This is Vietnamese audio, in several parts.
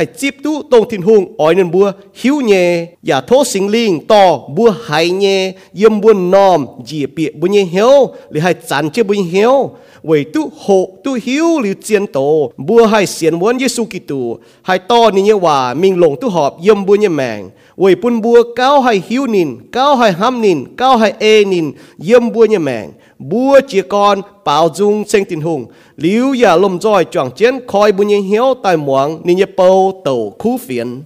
hay chip tu tông thiên hùng ỏi nên bua hiếu nhẹ giả thố sinh linh to bua hay nhẹ yếm bua nòm dì bịa bua như hiếu, lì hay chán chế bua như hiếu, vì tu hộ tu hiếu liu chiến tổ bua hai xiên muốn Giêsu Kitô. Hay to ni như hòa mình lồng tu họp yếm bua như mèng vì bùn bua cao hay hiếu nín cao hay ham nín cao hay ê e nín yếm bua như mèng bua chia con bảo dung sinh tình hùng liu ya lom roi chọn chiến khoi bùa như hiếu tại muang ni như bầu tàu khu phiền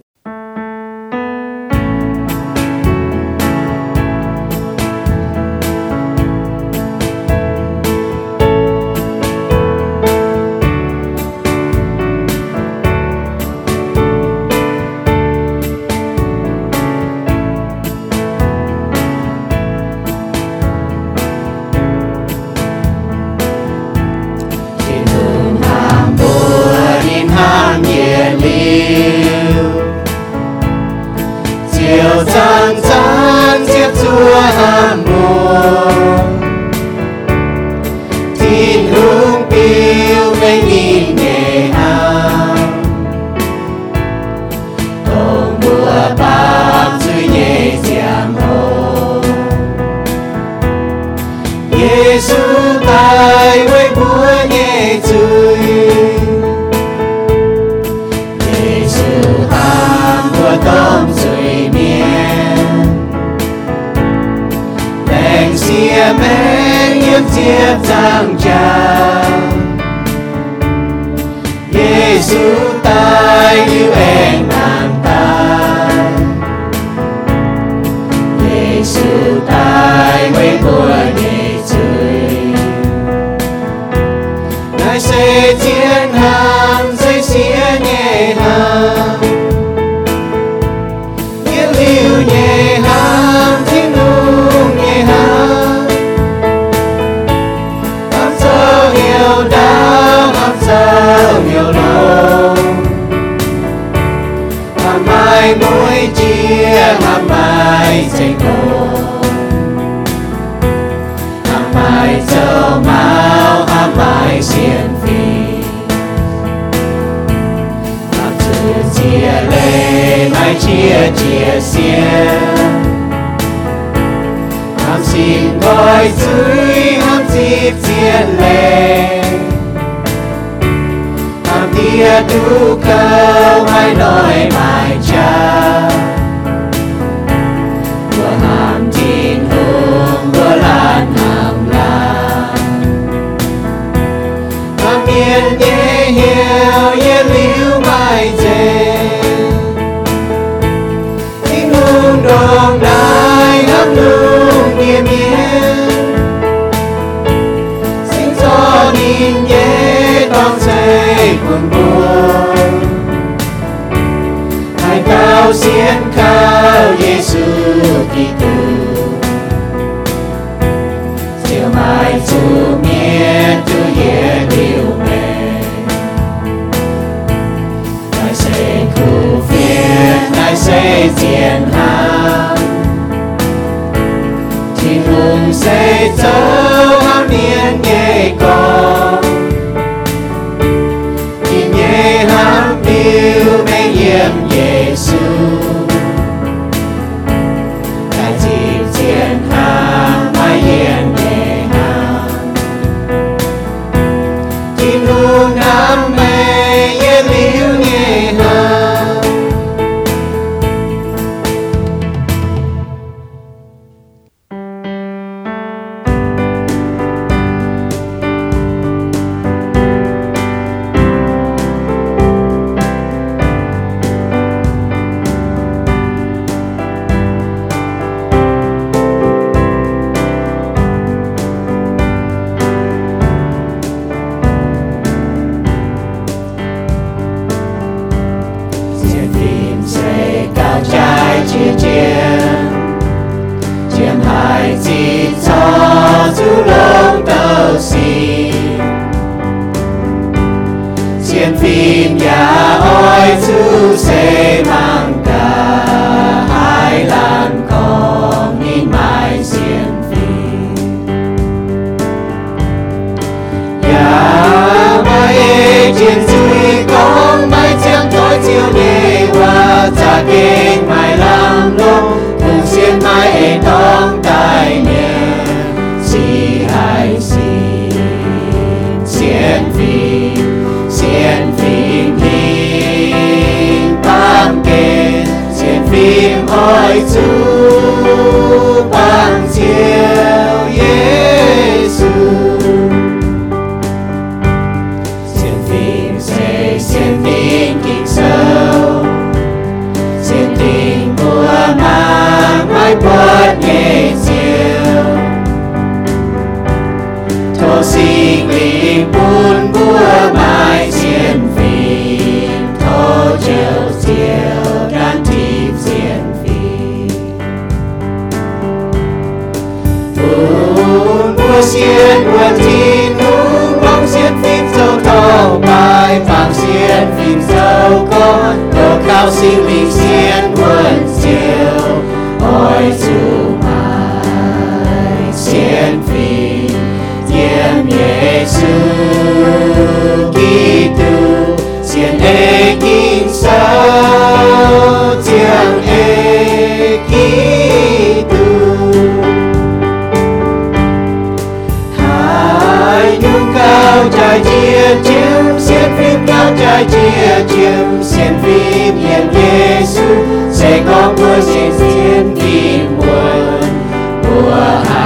te 救，爱主爱先飞，天耶稣基督，先爱今生将爱基督。cao trái chia chiếm xiết phim cao trái chia chiếm xiết phim hiền Giêsu Có 心间的问，我爱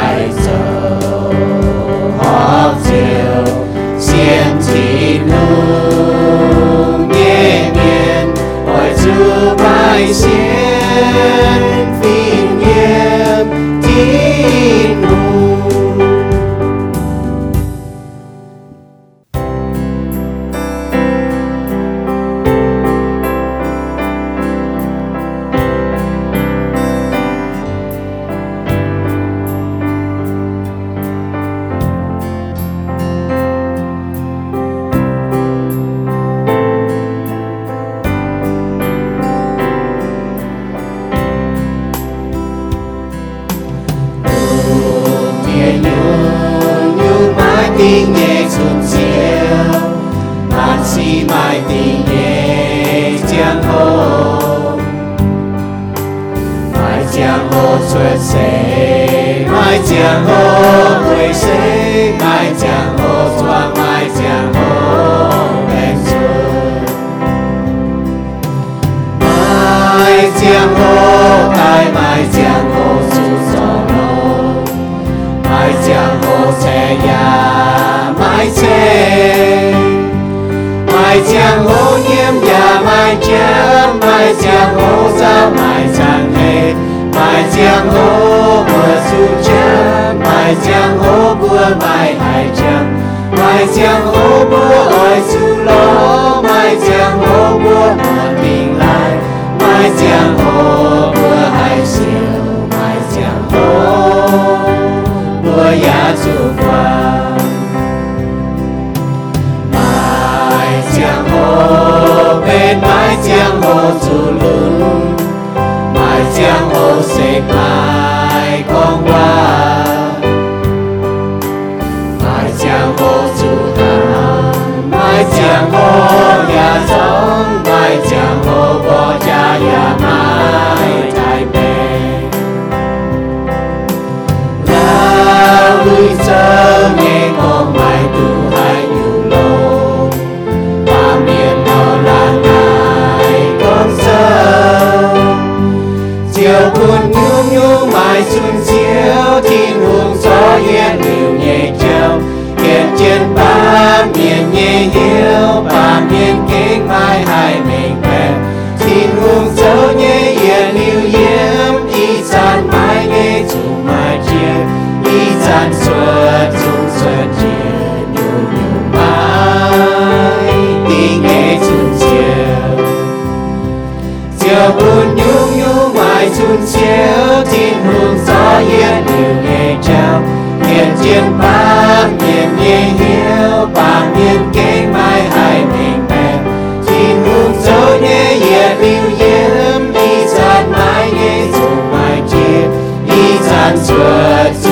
hương gió yên điều nghề trao nghiền chiến bác nghiền nghề hiếu, bà nghiền kế mai hai mình bè thì hương gió nhé yên lưu yếm đi dàn mãi nhé dù mai chia. Đi dàn suốt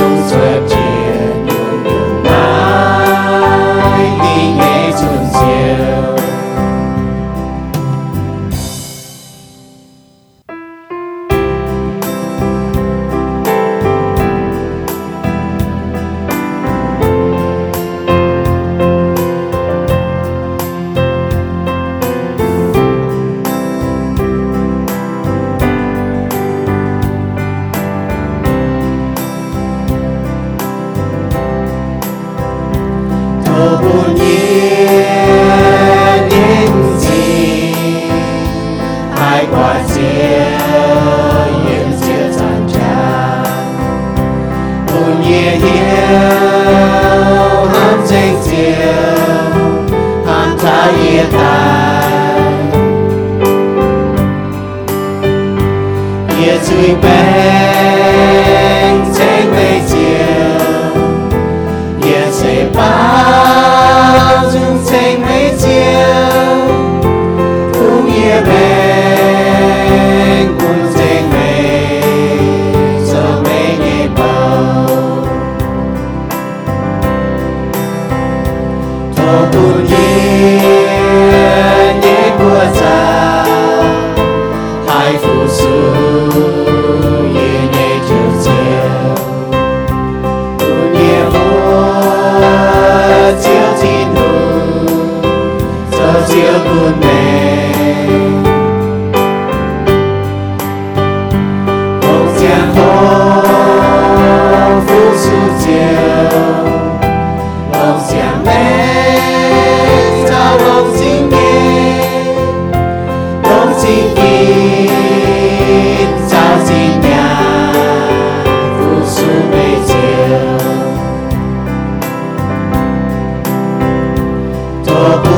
Oh.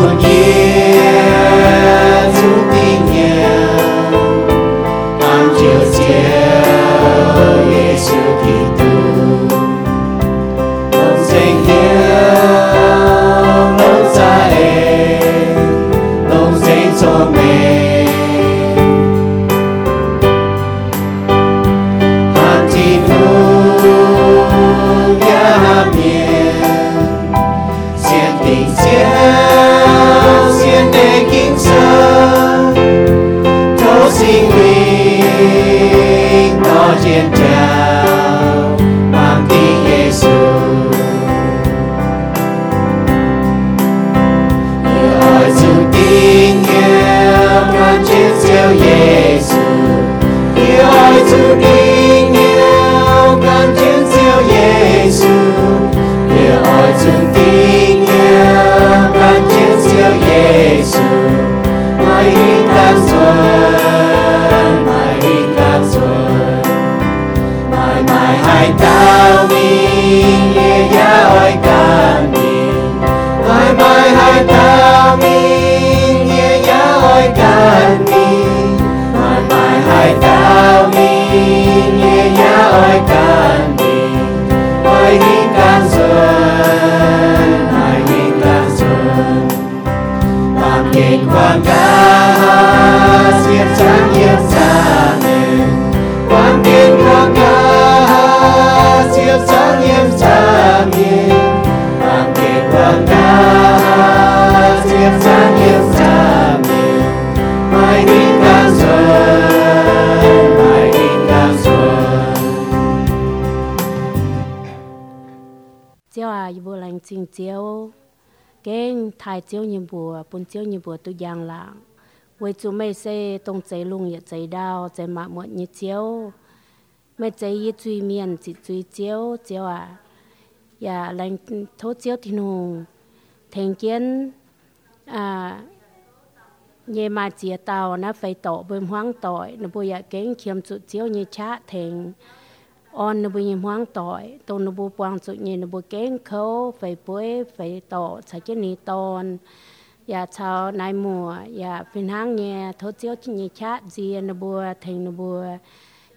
nhị bộ tu giang là, với chú mẹ sẽ tông chế lùng ya chế đào chế mạ muộn như chiếu mẹ chế y truy miền chỉ truy chiếu chiếu à ya lành thố chiếu thì nù thành kiến à nhẹ mà chia tàu nó phải tổ bơm hoang tội nó bây giờ kén khiêm trụ chiếu như chá thành on nó bây giờ hoang tội tôn nó bây quang trụ như nó bây kén khâu phải bơi phải tổ sẽ cái ni tôn Dạ, ya chao nai mùa. Ya phin hang nhẹ thô chiếu chi nhẹ chát gì nó bùa, thành nó bùa.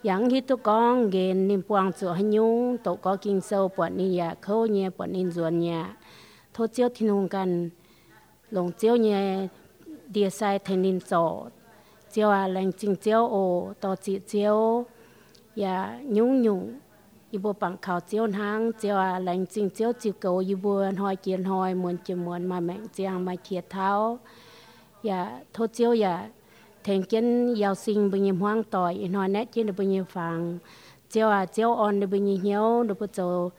Yang hi tu con ghê nim quang chỗ hay nhung, tổ có kinh sâu bọn ni ya khâu nhẹ bọn ni ruột nhẹ. Thô chiếu thiên hùng cần long chiếu nhẹ, địa sai thành nim chỗ chiếu à lành chinh chiếu ồ tổ chỉ chiếu ya dạ, nhung nhung. 一波帮考招行招啊，冷静招招狗一波人开见开，门就门嘛门这样嘛铁头，也偷招也，听见要信不念荒怠，因为那见的不念放，招啊招安的不念鸟，都不走，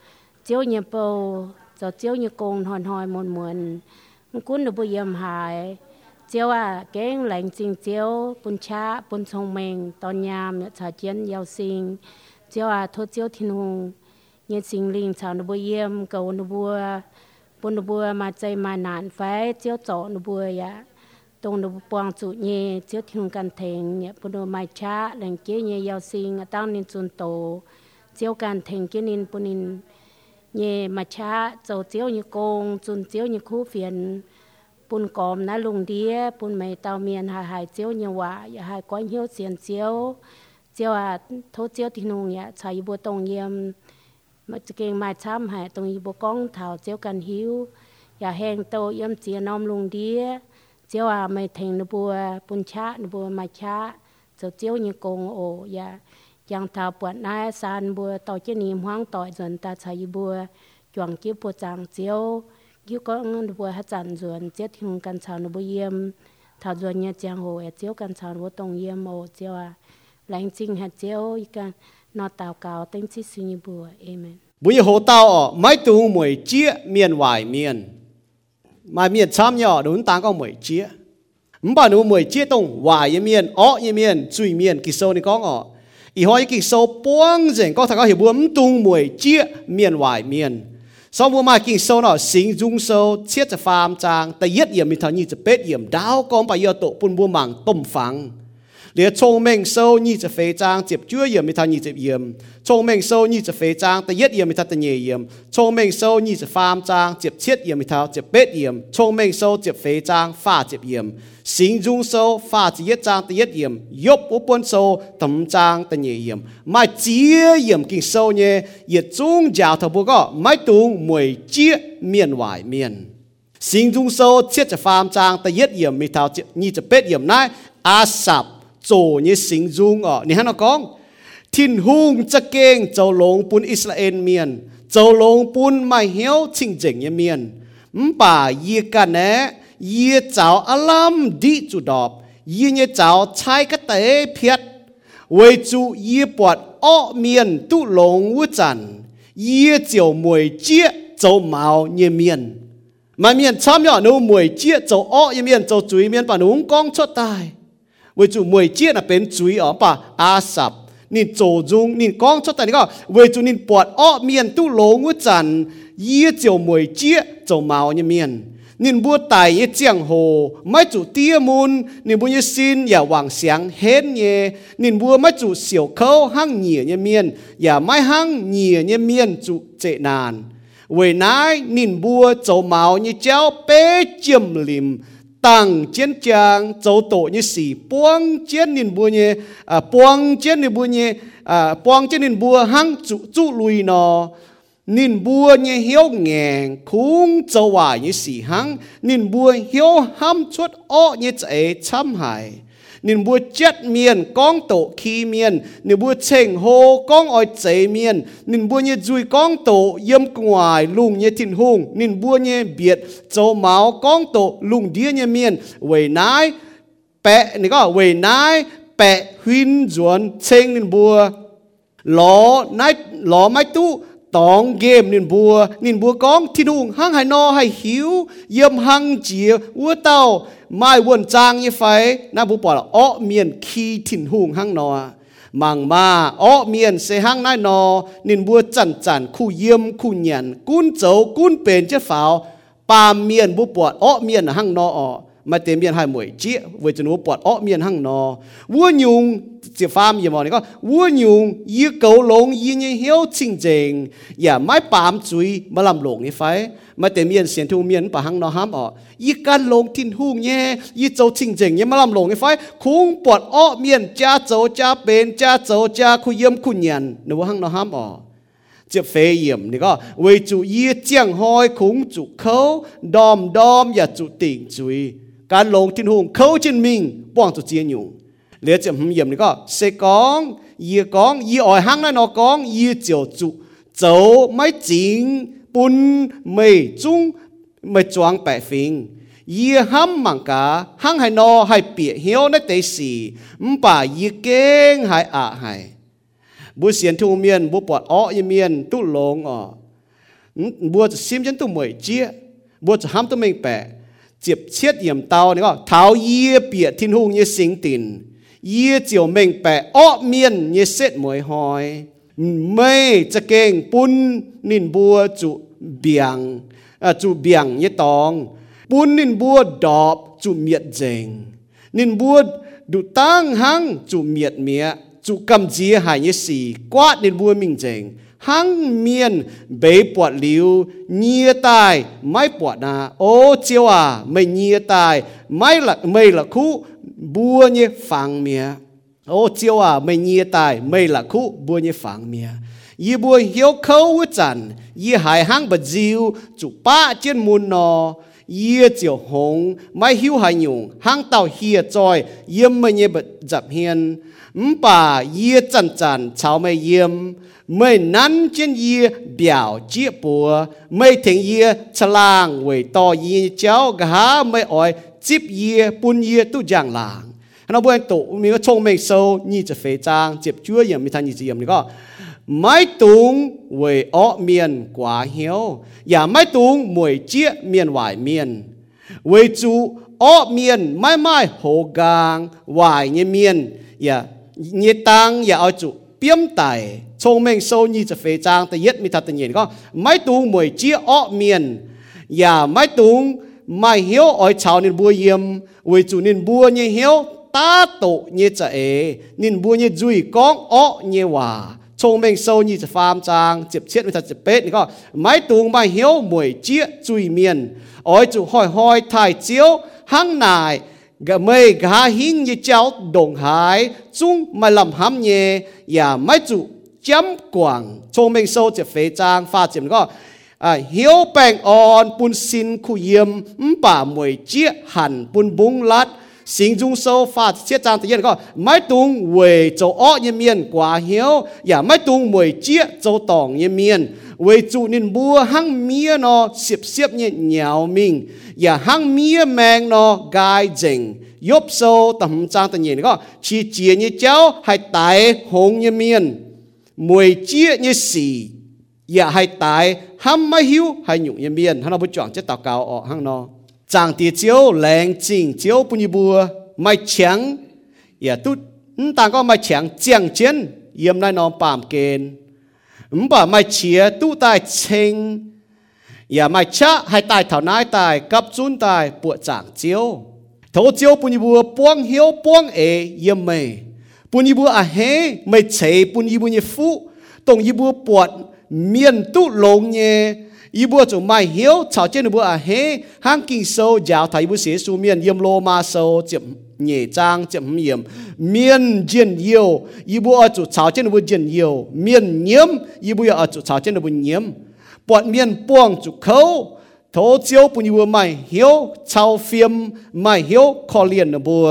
招念不就招念公开开门门，滚都不厌害。chiếu à cái lệnh trình chiếu bún cha bún thông mình toàn nhà mẹ trả chiến giao sinh chiếu à thôi chiếu thiên hùng như sinh linh chào nó bùa yếm cầu nó bùa bùa nó bùa mà chạy mà nạn phải chiếu chỗ nó bùa ya tông nó bùa chủ nhẹ chiếu thiên hùng căn thành nhẹ bùa nó mai cha lần kia nhẹ yêu sinh ở tăng nên chun tổ chiếu căn thành kia nên bùa nên nhẹ mà cha chỗ chiếu như công chun chiếu như khu phiền bùn còm na lùng đĩa bùn mày tao miền hà hải chiếu như quả hà quan hiếu xiên chiếu นินจุนโตเจ้ากันเทงเกี้ยนินปนินเยมาช้าเจ้าเจ้าเยกงจุนเจ้าเยคู่เฟียนปุ่นกอมนะลุงเดียปุ่นไม่เตาเมียนหายหายเจ้าเยว่าอย่าหายก้อยเหี้ยวเสียนเจ้า chiều à thô chiều thì nung ya chạy bộ tông yếm mà chỉ kinh mai chăm hay tông y bộ con thảo chiều cần hiu ya hẹn tô yếm chia nom lung đĩa chiều à mày thành nó bùa bún cha nó bùa mai cha chiều chiều như công ổ ya yang thảo bùa nai san bùa tàu chế niệm hoang tỏi dần ta chạy bùa chuẩn kiếp bùa chàng chiều kiếp con nó bùa hát chăn dần chiều thì nung cần chào nó bùa yếm thảo dần nhà chàng hồ chiều cần chào nó tông yếm ổ chiều à lãnh chính hạt chiếu y can nó tạo cao tên chỉ suy như bùa amen bùi hồ tao ở mấy tu mùi chia miền ngoài miền mà miền chăm nhỏ đúng tăng có mùi chia唔把นูมวยเจี๊ยตงวายเมียนอ้อยเมียนจุยเมียนกิโซนี่ก็อ๋ออีห อยกิโซป้วงเจงก็ถ้าเขาเห็นบัวมตุงมวยเจี๊ยเมียนวายเมียนสองบัวมากิโซเนาะสิงจุงโซเชียจะฟาร์มจางแต่เย็ดเยี่ยมมีทางนี้จะเป็ดเยี่ยมดาวกองไปเยอะโตปุ่นบัวมังต้มฟัง 连聪明数二十肥章接主要咪睇二十验，聪明数二十肥章第一验咪睇第二验，聪明数二十三章接七验咪睇接八验，聪明数接肥章花接验，行中数花接一章第一验，喐一半数五章第二验，买接验见数呢，亦中教头不过买懂每接面外面。行中数七十三章第一验咪睇接二十八验乃阿十。 chỗ như sinh dung ở nè nó con thiên hung chắc keng, châu long bún Israel miền châu long bún mai hiếu chinh chỉnh như miền. Bà yê cả nè yê cháu alam đi chủ đọp yê nhé cháu chai cái tế phiết. Với chu yê bọt ọ miền tu lông vũ chẳng yê chiều mùi chia châu màu như miền. Mà miền chăm nhỏ nô mùi chia châu ọ như miền châu chuối miền bà núng con cho tai. 为主每节那边注意哦吧阿萨你做中你讲出但你讲为主你不哦面都龙我赞也就每节做毛你面。nên bua tài như giang hồ, mấy chủ tia môn. Nên bua như xin hoàng sáng hết nhé nên bua mấy chủ xỉu khâu, hăng nhỉ như miên ya mai hăng nhỉ như miên chủ tệ nàn. Về nái nên bua châu máu như chéo, bế chiêm lim tang chiến trang châu tổ như sĩ buông chiến nên bua nhé à buông chiến nên bua nhé à buông chiến nên bua hăng trụ trụ lùi nó nên bua nhé hiếu ngàn khung châu hòa như sĩ hăng. Nên bua hiếu ham chuột ọ như chạy chăm hại nín bua chết miền con tổ khi miền nín bua chênh hồ con oi chế miền nín bua như dùi con tổ yếm ngoài lùng như thịnh hùng. Nín bua như biệt châu máu con tổ lùng đĩa như miền về nái bẹ này có về nái bẹ huyên duẩn chênh nín bua ló nái ló mái tu tong game nin bua nin bua con thi đung hang hai no hai hiu yếm hang chia u tao mai won chang như phải na bu bỏ là ọ miền khi hung hang no mang ma, ọ miền se hang nai no nin bua chản chản khu yếm, khu nhàn, cún chấu, cún bền chết pháo. Pa miền bu bỏ, ọ miền hang no อ้อเมียนขีถิ่นหุงหังนอมังมาอ้อเมียนเสหังนายนอนินบัวจันจันคู่เยี่ยมคู่หยันกุ้นเจ้ากุ้นเป็นเจ้าฝาวปามเมียนบุปผาอ้อเมียนหังนออ mà tiền miền hai mũi chia với chân bọt ọ miền hăng nọ vua nhung chỉ phàm gì mà này có vua nhung y cầu lông y như hiếu chính trình ya mai bám chuối mà làm lông như phải mà tiền miền xiên thu miền bà hăng nọ ham ọ y can lông tin hung nhé y châu chính trình như mà làm lông như phải khung bọt ọ miền cha châu cha bên cha châu cha khu yếm khu nhàn nếu hăng nọ ham ọ จะเฟยมนี่ก็为主ยี่เจียงหอยคงจุเขาดอมดอมอย่าจุติงจุย การลงทิ้นหงเขาจินมิงป้องจุเจียนอยู่เหลือจะหเยี่ยมนี่ก็เสกองยี่กองยี่อ่อยหังนั่นนอกองยี่เจียวจุเจ้าไม่จริงปุ่นไม่จุ้งไม่จวงแปะฟิงยี่ห้ำมังกาหังให้นอให้เปียเหียวในเตสีมป่ายี่เก้งให้อาให้ bố xiên thu miên bố bọt ó y miên tu lông ọ bố xiêm chân tu mười chia bố ham tu mình bẻ tiếp chết yểm tao này có tháo yê bịa thiên hùng như sinh tình yê chiều mình bẻ ó miên như xét mười hỏi mâyจะเก่งปุ้น 接切严刀，你看头一别天空一心定，一就明白恶面一色梅开，每只经本宁波主病啊主病一当，本宁波道主灭尽，宁波主当行主灭灭主禁止行一事，刮宁波明净。Hăng miên bế bọt liu nhia tai mai bọt na ô chiêu à mày nhia tai mai là mày là khu bua như phẳng mía ô chiêu à mày nhia tai mày là khu bua như phẳng mía y bua hiếu khâu với chăn y hải hang bật diêu chủ ba trên muôn nò. Y chiều hồng mai hiếu hải nhung hang tàu hiệt trôi yếm mày nhẹ bật dập hiền bà ye chân chân cháu mày yếm mày nắn chân ye biểu chia bùa mày thỉnh ye chà làng với to ye cháu gá mày ỏi chip ye bùn ye tu giang làng nó bùn tụ mình có trông mình sâu như chả phê trang chịp chúa yếm mình thay như gì yếm này có mái tung với ọ miền quá hiếu và mái tung mùi chia miền vải miền với chú ọ miền mãi mãi hồ gang vải như miền và อตุมีก็ชงเมงโซนี่จะเฟจางเจ็บชั่วอย่างมีทันยี่จียมนี่ก็ไม่ตุงเวยอ้อเมียนกว่าเหียวอย่าไม่ตุงมวยเจี๊ยเมียนหวายเมียนเวยจูอ้อเมียนไม่ไม่โหกางหวายเนี่ยเมียนอย่า nhiệt tăng ya ở chủ biếm tài thông minh sâu nhưจะ phê trang ta yết mi thật tự nhiên có mấy tung mùi chia ọ miền ya mấy tung mai hiếu ở chào nên bùa yếm vì chủ nên bùa như hiếu ta tổ nhưจะเอnên bùa như duy con ọ như hòa thông minh sâu nhưจะ phàm trang chụp chết mi thật chụp bết có mấy tung mai hiếu mùi chia duy miền ở chủ hỏi hỏi thải chiếu hăng nài gà mây, gà hin như cháu đồng hải, chung mà làm ham nhẹ và mấy chủ chấm quảng thông minh sâu จะ phê trang phát triển có à hiếu bèn on, bún xin khu yếm bà mùi chia hẳn, bún bung lát. Xin dung sâu phát chiết trang tự nhiên có mấy tung về châu ọ như miền quá hiếu. Và mấy tung mùi chia châu tòng như miền về chủ nên bua hăng mía nó xếp xếp như nhào mình ya hăng mía mang nó gai dình yop sâu tầm trang tự nhiên có chỉ chia như cháu hay tại hồng như miền mùi chia như xì ya hay tại hâm mai hiếu hay nhụng như miền hắn nó bút chọn chất tàu cao ọ hăng nó trang tiệt chiếu lẹng chỉnh chiếu bún như bùa mai chẳng ya tu ta có mai chẳng chẳng chiến yếm lại nó bàm kền 唔把ไม่เชียตู้ตายเชงอย่าไม่ชะให้ตายเท่านายตายกับจุนตายปวดจางเจียวโถเจียวปุญญบัวป้วงเหียวป้วงเอเยี่ยมไม่ปุญญบัวอะเฮไม่เฉยปุญญบัวเนี่ยฟูตรงยี่บั bà mai chia tu tai chinh ya mai cha hai tai thảo nai tai cấp chun tai bùa chàng chiếu. Thấu chiếu bùn bùa buông hiếu buông ế yếm mê. Bùn bùa à hế mê chế bùn bùa nhị phụ tổng y bùa bọt miền tu lồng nhé y bùa chủ mai hiếu chào trên bùa à hế hang kinh sâu giáo thái bùa xế su miền yếm lô ma sâu chiếm nhẹ trang chậm hiểm. Miên diện yêu y bu ở chỗ cháo trên bu diện yêu miên nhiễm, y bu ở chỗ cháo trên bu nhiễm. Bọn miên buông chỗ khâu thố chiếu bu như mày hiếu cháo phim mày hiếu khó liền là bu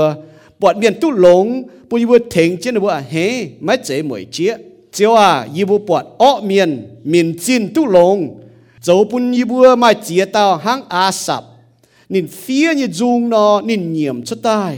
bọn miên tu lống bu như thỉnh trên bu à hé mấy chế mười chia chiếu à y bu bọn ọ miên miên chín tu lống dấu bu như bu mày chia tao hang a sập nín phía như dung nó, nín nhiễm cho tai.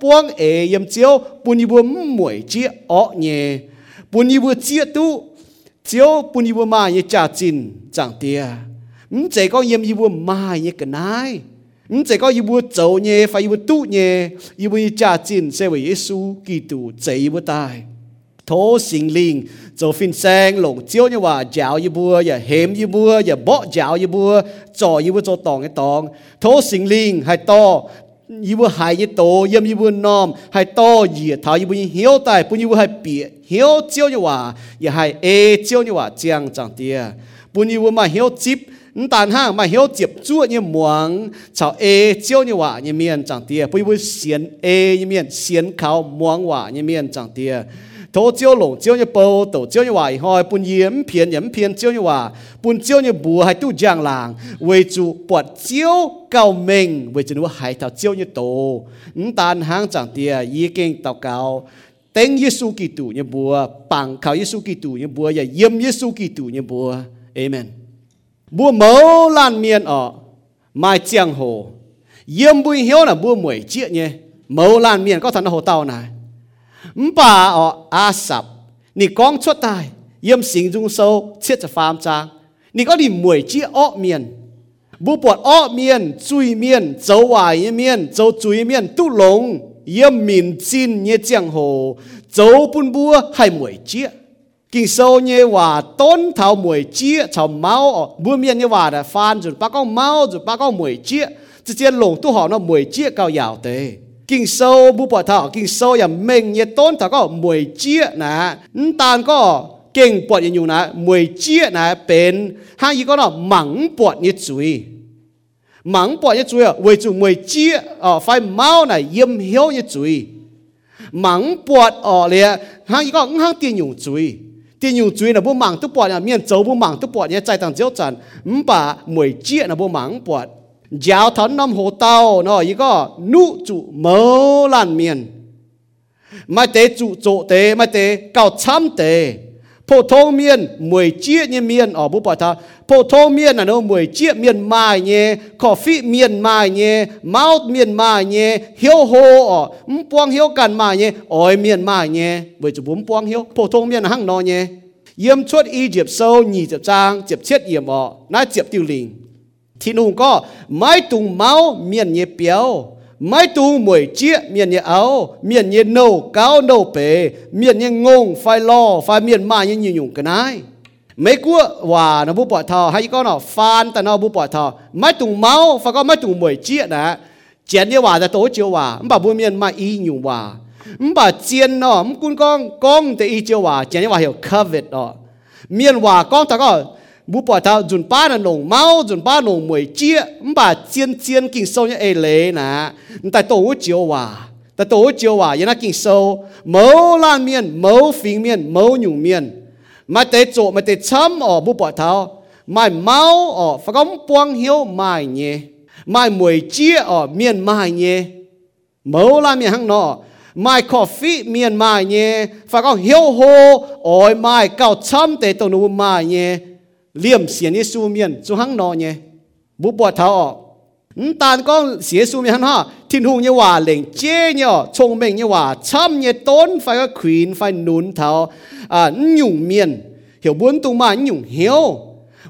buông ế yếm chiếu bùn yếm mũi chia ọ nhẹ bùn yếm chia tu chiếu bún yếm mà như trả chín chẳng tia. Mình chỉ có yếm yếm mai như cái này mình chỉ có yếm châu nhẹ phải yếm tu nhẹ yếm trả chín sẽ với Giêsu Kitô chỉ yếm tai. Thố sinh linh cho phim sang lồng chiếu như hòa giáo như bùa và hếm như bùa và bọ giáo như bùa trò như bùa cho tòng cái tòng thố sinh linh hay to yêu hai yêu tổ yếm yêu nom hai tổ yêu thảo yêu hiểu tại bu yêu hai bia hiểu chiếu như hòa yêu hai e chiếu như hòa chẳng chẳng tia bu yêu mà hiểu chip đàn hàng mà hiểu chip chúa như muang chào e chiếu như hòa như miền chẳng tia bu yêu xiên e như miền xiên khảo muang hòa như miền chẳng tia thô chiếu lồng chiếu như bầu tổ chiếu như hoài hoi bún yếm phiền yếm phiền chiếu như hòa bún chiếu như bùa hay tu giang làng về chủ bọt chiếu cao mình về chủ nó hay thảo chiếu như tổ tan hàng chẳng tia ý kinh tàu cao tên Giêsu Kitô như bùa bằng khảo Giêsu Kitô như bùa và yếm Giêsu Kitô như bùa amen bùa mẫu lan miên ở mai chiang hồ. Yếm bùi hiếu là bùa mười chiếc nhé. Mẫu lan miên có thằng hồ tàu này mpa ở asap. Ni kong con tai. Tài yếm jung dung sâu cha cho phàm ni nì có đi mùi chia ọ miền bùa bọt ọ miền chui miền dấu hoài miền dấu chui miền tu lồng yếm min chín nhé chiang hồ dấu bùn bua hay mùi chia kinh sâu như hòa tôn thảo mùi chia thảo máu bùa miền như hòa là phan rồi ba con máu rồi ba con mùi chia chỉ chia lồng tu họ nó mùi chia cao dạo thế kinh sâu bu bỏ thảo, kinh sâu ya mình như tôn, thảo có mùi chia nè. Tàn có kinh bọt như nhiều nè mùi chia nè bên hai gì có nó mắng bọt như chuối mắng bọt như chuối à vì chủ mùi chia ở ờ, phải mau này yếm hiếu như chuối mắng bọt ở ờ, lìa, hai gì có ngang tiền dùng chuối tiền dùng chuối là bu mắng tu bọt nhà miền châu bu mắng tu bọt nhà trái tàng diếu trần. Bà mùi chia là bu mắng bọt giáo thần năm hồ tàu, nó ý có nụ chủ mơ lan miền. Mà tế chủ chỗ tế mà tế cao trăm tế. Phổ thông miền, mười chia như miền, ở bố bảo thà phổ thông miền là nó mười chia miền mai nhé cỏ phi miền mai nhé máu miền mai nhé hiếu hồ ở buông hiếu cần mai nhé ỏi miền mai nhé với chủ bốn buông hiếu, phổ thông miền là hăng nó nhé yếm chuột y diệp sâu, nhì diệp trang, diệp chết yếm ở nãy diệp tiêu linh thì nụ có mãi tung máu miền nhẹ béo mãi tung mũi chia miền nhẹ áo, miền nhẹ nâu cao nâu bể, miền nhẹ ngông phải lo phải miền mà như nhiều nhung cái này mấy cua và nó bu bỏ thò, hay có nó phan ta nó bu bỏ thò. Mãi tung máu, phải có mãi tung mũi chia đã. Chén như hòa ra tố chiều hòa bà bu miền mà y nhung hòa. Bà chiên nó cũng con con thì y chiều hòa. Chén như hòa hiểu covid đó. Miền hòa con ta có bu bỏ thao dùn ba là nồng máu, dùn ba nồng mùi chia bà chiên chiên kinh sâu như ai lệ nà. Tại tổ chiều hòa. Ta tổ chiều hòa, yên kinh sâu. Máu lan miên máu phình miên máu nhung miên. Mà tế chỗ, mà tế chấm ở bu bỏ thao mai máu ở phải góng quang hiếu, mai nhé mai mùi chia ở miên mai nhé máu lan miên hăng nọ. Mai coffee miên mai nhé phải góng hiếu hô, ôi mai cao chấm tế tổ nụ mai nhé liêm xiên như su miên su hăng nọ nhé. Bố bỏ thảo ọ tàn con xía su miên ha thiên hùng như hòa lệnh chế nhở thông minh như hòa chăm như tốn, phải có khuyến phải nún thảo à nhung miên hiểu bốn tung mà nhung hiếu.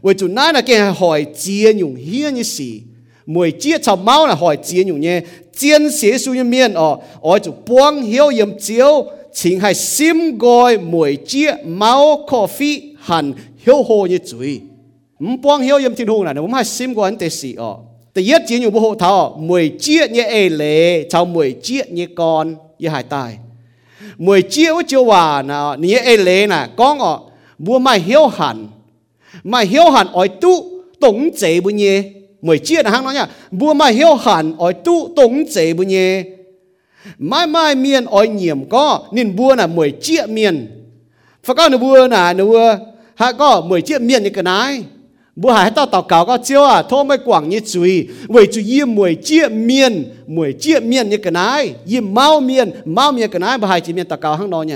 Vì chủ nãy là cái hỏi chia nhung hiên như gì mùi chia chào máu là hỏi chia nhung nhé. Chiến xía su như miên ọ ở chủ buông hiếu yếm chiếu chính hay sim gọi mùi chia máu coffee hẳn hiểu hồ như chuối không bong hiểu yếm thiên hồ này không hay sim quan anh tế sĩ ọ tế yết chỉ nhiều bộ hộ thảo mười chia như ê lệ cháu mười chia như con như hải tài mười chia với chiêu hòa nào, như ê lệ nà con ọ mua mai hiểu hẳn mai hiểu hẳn ỏi tu tổng chế bu nhé mười chia là hang nói nhá mua mai hiểu hẳn ỏi tu tổng chế bu nhé mai mai miền ỏi nhiễm có nên bua là mười chia miền phải có nửa bua là nửa ha có mười chiếc miệng như cái này. Bố hải tao tao cáo có chiếu à thôi mới quảng như chùi. Vậy chú yếm mười chiếc miên mười chiếc miên như cái này. Yếm mau miên mau miên cái này, bố hải chỉ miên tao cáo hăng đó nhỉ.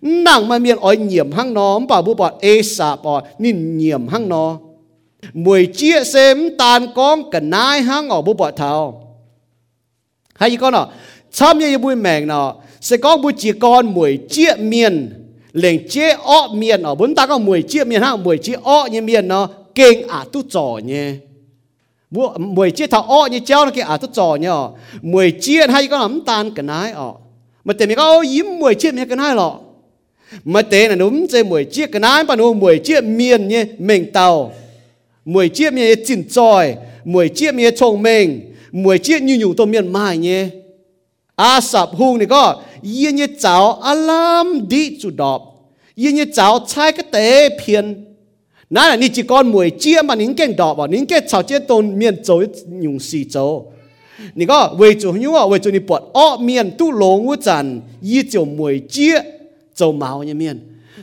Nặng mà miên ỏi nhiễm hăng nó bảo bố bọn ê xạ bỏ nên nhiễm hăng nó mười chiếc xem tàn con cái này hăng ở bố bọn thảo. Hay gì con nào chăm như bụi mèn nào, sẽ có bụi chỉ con mười chiếc miên lên chế ọ miền ở bốn ta có mười chia miền ha, mười chia ọ như miền nó kinh à tu trò nhé. Mười mùi chia thảo ọ như chéo nó kinh à tu trò nhé mười chia hay có lắm tan cái nái ọ mà tiền mình có yếm mười chia miền cái nái lọ. Mà tế là đúng chơi mười chia cái nái mà nó mười chia miền nhé, mình tàu. Mười chia miền chỉnh tròi, mười chia miền trồng mình mười chia như nhủ tôm miền mai nhé. อาสับหุงนี่ก็ยี่ยี่เจ้าอารามดีจุดอบยี่ยี่เจ้าใช้ก็เตะเพียนนั่นนี่จีก้อนมวยเจี๊ยมันนิ่งเก่งดอกบ่นิ่งเก่งชาวเจี๊ยตนเมียนโจยุงสีโจนี่ก็เวจูหิวเวจูนี่ปวดอ้อเมียนตู้หลงวุจันยี่เจียวมวยเจี๊ยโจเมาเนี่ยเมียน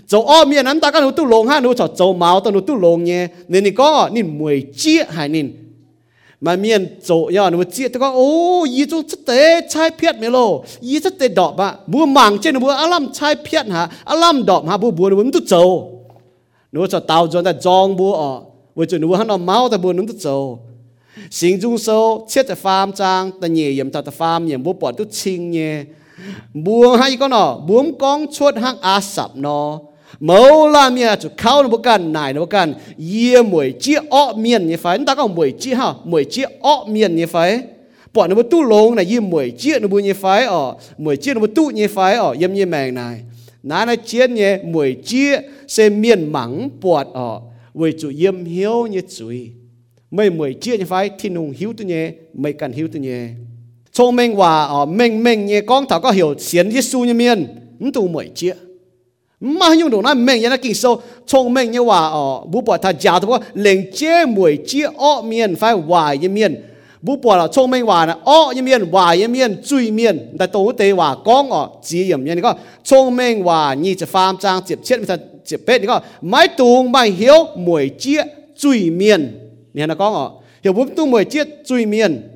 โจอ้อเมียนนั้นตากันหนูตู้หลงฮะหนูชอบโจเมาตอนหนูตู้หลงเนี่ยนี่นี่ก็นี่มวยเจี๊ยหายนี่ mà miền chỗ nhà nó chia tôi có ô yi chỗ chất tế, chai phiết mẹ lô. Yi chất tế đọp à bùa mảng trên nó bùa alam chai phiết hả? Alam đọp hả? Bùa bùa nó bùa nó châu nó cho tao cho ta giong bùa ở với chỗ nó bùa hắn nó máu ta bùa nó châu sinh dung sâu, chết tại farm trang, ta nhẹ yểm ta ta farm yểm bùa bỏ tu chinh nhẹ bùa hay con nó bùa con chuột hang a sập nó mẫu là mía chú khâu nó bốc cần nải nó bốc cần ye mùi chia ọ miền như phải ta có mùi chi ha? Mùi chi ọ miền như phải bỏ nó bốc tu lông này ye mùi chi nó bốc như phải ở mùi chi nó bốc tu như phải ở yếm như mèn này. Nà nó chia nhé mùi chi sẽ miền mắng bọt ở với chủ yếm hiếu như chuối mấy mùi chi như phải thì nung hiếu tu nhé mấy cần hiếu tu nhé chong mình hòa ở mình mình nhé con thảo có hiểu xiến Giêsu như miền tu mùi chia mà nhung đồ na mình nhà kinh sâu. Trong mình như hòa ở bố bỏ thà giả thôi. Lên chế mùi chế ọ miền phải hòa yên miền bố bỏ là trong mình hòa là ọ yên miền hòa yên miền truy miền tại tổ tế hòa con ở chỉ yểm như này có trong mình hòa như chỉ phàm trang chụp chết mình thật chụp bết này có máy tuồng máy hiếu mùi chế truy miền này là con ở hiểu bố tu mùi chế truy miền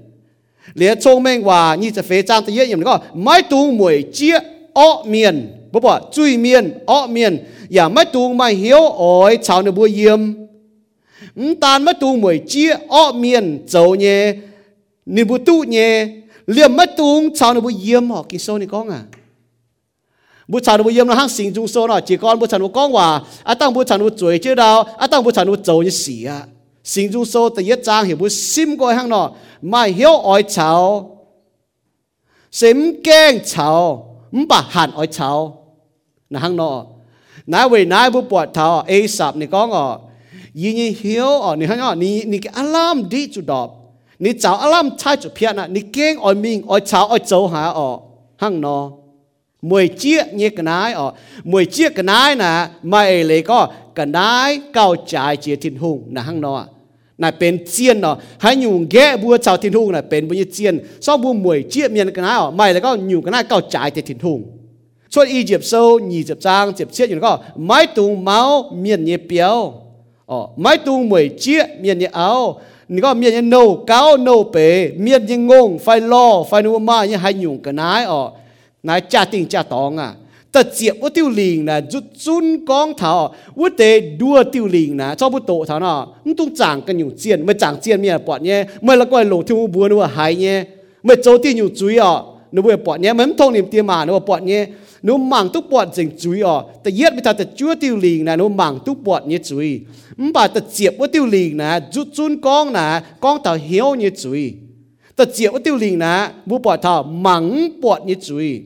lẽ trong mình hòa như chỉ phế trang tự nhiên yểm này có máy tuồng mùi chế ọ miền บ่บ่จุยเมียนอ้อเมียนอย่ามาตูงมาเหียวอ้อยชาวในบัวเยี่ยมมตานมาตูงหมวยเจี๊ยอ้อเมียนเจ้าเนี่ยนี่บุตุเนี่ยเลี่ยมมาตูงชาวในบัวเยี่ยมหอกกิโซนี่ก้องอ่ะบุชานุบุเยี่ยมนะห้างสิงจุงโซเนาะจีกอนบุชานุก้องว่าอาตั้งบุชานุจวยเจ้าดาวอาตั้งบุชานุโจยเสียสิงจุงโซแต่ยะจางเหี่ยวบุซิมก้อยห้างเนาะมาเหียวอ้อยชาวเสมแกงชาวมป na hang no na we na bu po tha a sap ni ko ngo yi ni hang ni ni cái alarm đi chu đọp. Ni chào alarm chai chu pia na ni keng oi ming, oi chào oi chou ha hang no mười chiếc như nái ở mười cái nái nè mày lấy có cái nái cao trái chia thiên hùng. Nè hang nó nè bên chiên nó hãy nhung ghé bua chào thiên hùng nè bên bua như chiên. Sau bua mười chiếc cái nái ở mày có nhung cái nái cao trái chia thiên hùng. ส่วนอียิปต์โซยี่สิบจางเจ็บเชียอยู่ก็ไม้ตุงเมาเมียนเยเปียวอ๋อไม้ตุงเหมยเจี๊ยเมียนเยเอานี่ก็เมียนเยโนเก้าโนเป๋เมียนเยงงไฟล่อไฟนัวมายังให้หยุ่งกันนายอ๋อนายจ่าติงจ่าตองอ่ะแต่เจียบว่าติวลิงนะจุดซุนกองเถาว่าเตดัวติวลิงนะชอบพุโตเถาเนาะมึงต้องจางกันอยู่เจียนไม่จางเจียนเมียปอดเนี่ยไม่ละก้อยหลงที่มูบัวนัวหายเนี่ยไม่โจตีอยู่จุยอ๋อนัวปอดเนี่ยมันทงนิมเตียมานัวปอดเนี่ย mà nó bọt mang tu bọt dình chuối ở, ờ, ta yết bị ta ta chúa tiêu liền nè nó mang tu bọt như chuối mà bà ta diệp với tiêu liền nè rút chun con nè con thảo hiếu như chuối ta diệp với tiêu liền nè bút bọt thảo mắng bọt như chuối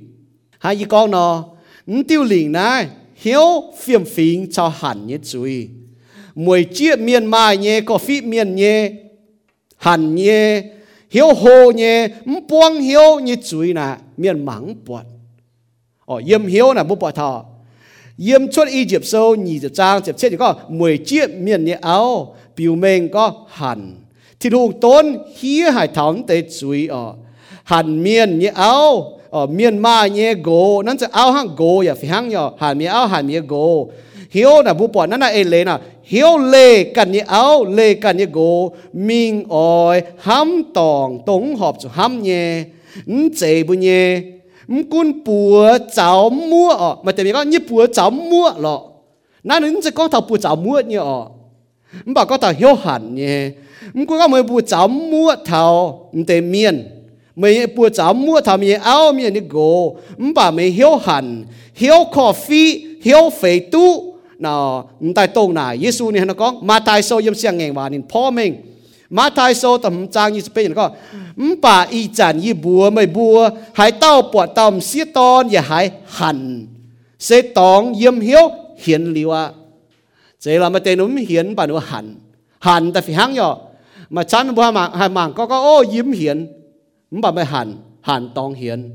hai gì con nó tiêu liền nè hiếu phiền phiền cho hẳn như chuối mùi chia miền mai nhé có phí miền nhé hẳn nhé hiếu hồ nhé buông hiếu như chuối nè miền mắng bọt Ờ, yếm hiếu là bố bỏ thọ. Yếm chút y dịp sâu, nhì dịp trang dịp chết thì có mười chiếc miền nhẹ áo biểu mình có hẳn thì thuộc tôn hía hải thắng tế suy ở. Hẳn miền nhẹ áo ở miền ma nhẹ gỗ nên sẽ áo hang gỗ ya phi hang yo hẳn miền áo hẳn miền gỗ hiếu là bố bỏ nó là ê lê nào? Hiếu lê cần nhẹ áo, lê cần nhẹ gỗ mình oi hăm tòng tống họp cho hăm nhẹ chế bu nhẹ mkun bùa cháu mua mà tại vì có như bùa cháu mua lọ nãy nến sẽ có thầu bùa cháu mua nhỉ ọ bảo có thầu hiếu hẳn nhỉ。Mkun có mấy bùa cháu mua thầu để miền mấy bùa cháu mua thầu mấy áo miền đi gồ。Bảo mấy hiếu hẳn。Hiếu cà hiếu phê tu nào tại tôn này Giêsu này nó có mà tại sao yếm xiang ngàn và nên พ่อ mình mà tại sao tầm trang như thế có bà y chản y bùa mày bùa hãy tao bọt tao xía ton và hãy hẳn sẽ tòng yếm hiếu hiền liwa à thế là mà tên nó hiền bà nó hẳn hẳn tại vì hăng nhở mà chán bùa mà hai mảng có có ô yếm hiền bà mày hẳn hẳn tòng hiền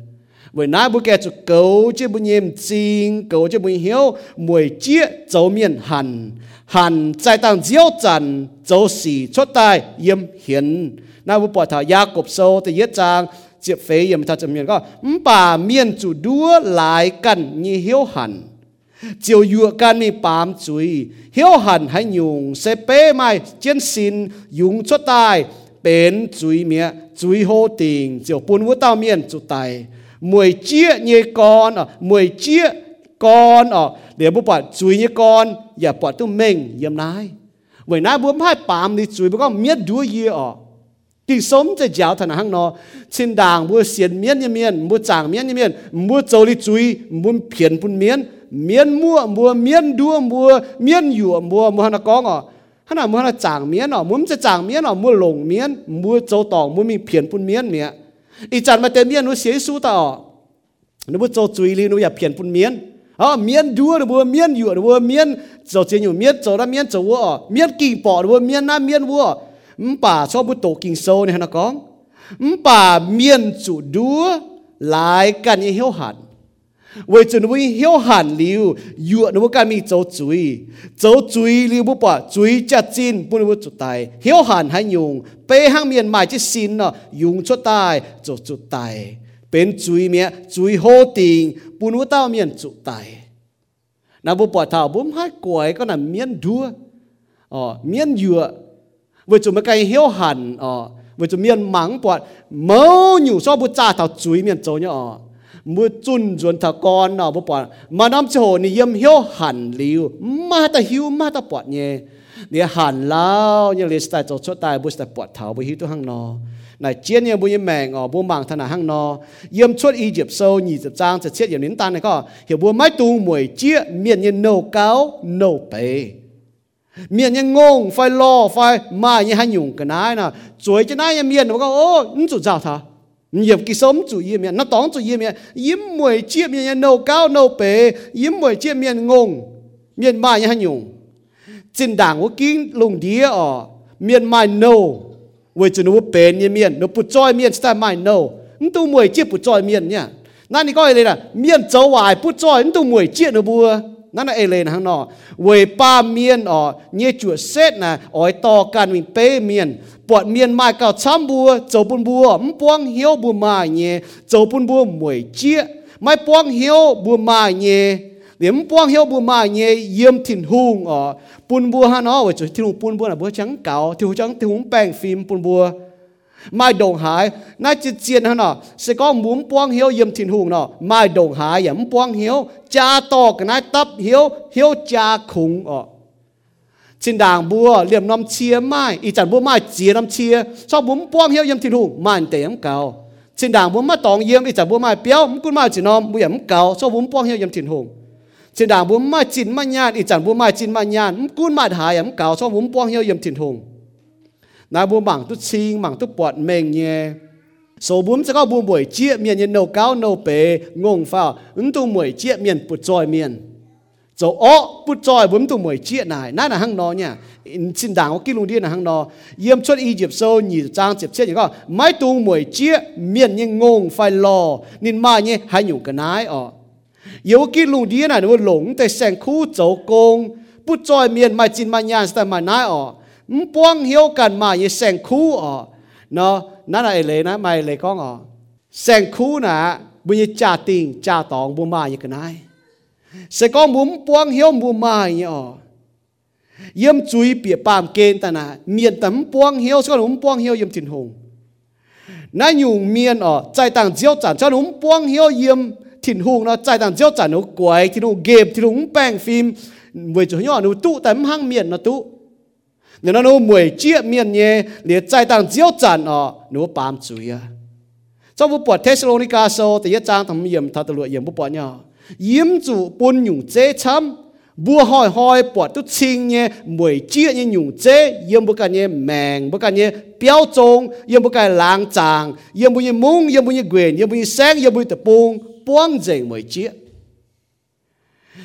bởi nãy bố kẻ cho cầu chứ bố nhiệm chính cầu chứ bố hiếu mùi chia dấu miền hẳn hẳn tại tăng diêu trần dấu xỉ chốt tai yếm hiền nãy bố bỏ thảo gia cộp sâu thì yết trang chiếc phế yếm thảo chấm miền có bà miền chủ đua lại cần như hiếu hẳn chiều dựa can mi bám chuối hiếu hẳn hay nhung sẽ bế mai chiến xin dùng chốt tai เป็นจุยเมียจุยโฮติงเจียวปุนวัวเต้าเมียนจุไตมวยเจี๊ยเยกอน hẳn trái tăng diêu trần châu xỉ xuất tai yếm hiền na vụ bỏ thảo gia cục sâu thì yết trang chiếc phế yếm thảo chấm hiền có bà miên chủ đua lại cần như hiếu hẳn chiều dựa can mi bám chuối hiếu hẳn hay nhung sẽ bế mai chiến xin dùng xuất tai bền chuối mía chuối hô tình, chiều buôn vũ tao miên chủ tài. Mười chia như con à mười chia con à để bố bảo chuối như con อย่าปอดตุ้มเม่งยำนายเวยนายบุพายปามนี่จุยบุก็เมียดดูเยอ่ะกิสมจะเจ้าธนาหังนอชินด่างบัวเสียนเมียนยเมียนบัวจางเมียนยเมียนบัวโจลิจุยบัวเพียนปุ่นเมียนเมียนมัวบัวเมียนดัวบัวเมียนอยู่บัวมัวหนกองอ่ะ hắn nào mua là chàng miến nó muốn cho chàng miến nó mua lồng miến mua châu tòng mua mình phiền phun miến miến ý chẳng mà tên miến nó xế su tao nó mua châu chui li nó ya phiền phun miến Ờ, à miên đua rồi miên dụ rồi miên cho chiến dụ miên cho ra miên cho vua. Miên kỳ bỏ đồ rồi miên na miên vua. Bà cho bút tổ kinh sâu này nó có. Bà miên chủ đua lại càng như hiếu hẳn. Vì chuẩn bị hiếu hẳn liu dụ nó càng mi cháu chuối. Cháu chuối liu bố bà, chuối cha chín bố nó chủ tài. Hiếu hẳn hay dùng bê hàng miên mãi chứ xin nó dùng cho tài, cho chủ tài. เป็นจุยเมียจุยโฮติงปุนวเต้าเมียนจุไตนะบุปผาบุมให้กวยก็น่ะเมียนดัวอ๋อเมียนเยอะเวจุมาไกเหี่ยวหันอ๋อเวจุเมียนหมังปวดเมาอยู่ชอบบุจ้าเท่าจุยเมียนโจเนี่ยอ๋อ mua chun chuẩn thà con nào bố bỏ mà năm chỗ ni yếm hiếu hẳn liu mà ta hiếu mà ta bỏ nhé để hẳn lao như list tại chỗ chỗ tại bố sẽ bỏ thảo bố hiếu tu hăng nó này, chiến như bùi như mẹ ngọ bố mang thân nào hăng nó yếm chuột Egypt sâu nhị tập trang sẽ chết yếm đến tan này có. Hiểu bố mái tu mùi chia miền như nâu cao nâu bể. Miền như ngông phải lo, phải mai như hai nhung cái này nè. Chuối cho này miền nó có, ô nó chủ giáo thà. Nhiều cái sống, chủ yếm miền nó tóm chủ yếm miền yếm mùi chia miền như nâu cao nâu bể. Yếm mùi chia miền ngông miền mai như nhung. Chính đảng của kinh lùng đĩa ở miền mai nâu. với chủ nó bể như miệng nó bụt trôi miệng sẽ mai nâu nó tu mùi chia bụt trôi miệng nháนั่นนี่ก็เอเลยนะเมียนเจ้าวายปุ๊จ้อยนั่นตัวมวยเจี๊ยนบัวนั่นน่ะเอเลยนะข้างนอกเวยป้าเมียนอ๋อเนี่ยจุดเซตนะอ๋อยต่อกันวิ่งเป้เมียนปวดเมียนมาเก่าช้ำบัวโจปุนบัวมป้วงเหียวบัวมาเนี่ยโจปุนบัวมวยเจี๊ยไม่ป้วงเหียวบัวมาเนี่ย điểm buông hiệu bu ma nhẹ yếm thìn hung ở bùn bùa ha nó và chỗ thìn hung bùn bùa là bùa trắng cào, thìn hung trắng thìn hung bèn phim bùn bùa, mai đồng hải. Na chỉ chiến ha nó sẽ có muốn buông hiệu yếm thìn hung nó mai đồng hải yếm buông hiệu cha to cái nai tấp hiệu hiệu cha khủng ở xin đàng bùa, liềm năm chia mai ý chẳng bùa mai chia năm chia sau muốn buông hiệu yếm thìn hung mai tẻ yếm cáo xin đàng bua ma tòng yếm ý chẳng bùa mai béo muốn cún mai chỉ nom bua yếm cào, sau muốn buông hiệu yếm thìn hung เดี๋ยวมป้วงเหียวบัวมาเนี่ยเยี่ยมถิ่นหุงอ๋อปุนบัวฮะเนาะว่าจุดที่หุงปุนบัวน่ะบัวจังเก่าที่หุงจังที่หุงแป้งฟิล์มปุนบัวไม่ดงหายน่าจะเจียนฮะเนาะสก็หมุนป้วงเหียวเยี่ยมถิ่นหุงเนาะไม่ดงหายอย่าป้วงเหียวจ้าตอกนายตั บเหียวเหียวจ้าคุงอ๋อ trên đàng bùa liềm năm chia mai ý chẳng bùa mai chia năm chia sau bún buông hiếu yếm thiên hùng màn tệ ấm cầu trên đàng bùa mai tòng yếm ý chẳng bùa mai béo cũng mai chỉ nom bùa yếm cầu sau bún buông hiếu yếm thiên hùng trên đàng bùa mai chín mai nhàn ý chẳng bùa mai chín mai nhàn cũng mai hài yếm cầu sau bún buông hiếu yếm thiên hùng na bùa mảng tu chinh mảng tu bọt mềng nhẹ số bún sẽ có bùa buổi chia miền nhân nấu cao nấu bể ngông phao ứng tu buổi chia miền bụt trôi miền 就哦不再揾到梅接嗱，嗱嗱行攞呢，先但我记录啲嗱行 ถิ่นหงเราใจต่างเจ้าจันหนูกวยถิ่นหงเก็บถิ่นหงแป้งฟิล์มมวยจุยอนูตู้แต่มห้างเมียนนะตู้เนี่ยนะนูมวยเจี๊ยเมียนเนี่ยเหลือใจต่างเจ้าจันอ๋อหนูปามจุยเจ้าผู้ปวดเทสโลนิกาโซแต่ยะจางทำเยี่ยมทัตลุเยี่ยมผู้ปวดเนี่ยยิ้มจุปุนหยุ่งเจ๊ช้ำบัวหอยหอยปวดตุชิงเนี่ยมวยเจี๊ยเนี่ยหยุ่งเจ๊เยี่ยมบุกันเนี่ยแมงบุกันเนี่ยเปียวจงเยี่ยมบุกันล้างจางเยี่ยมบุญยมุ้งเยี่ยมบุญยเกวียนเยี่ยมบุญยแสงเยี่ยมบุญตะปูง buông dậy mới chia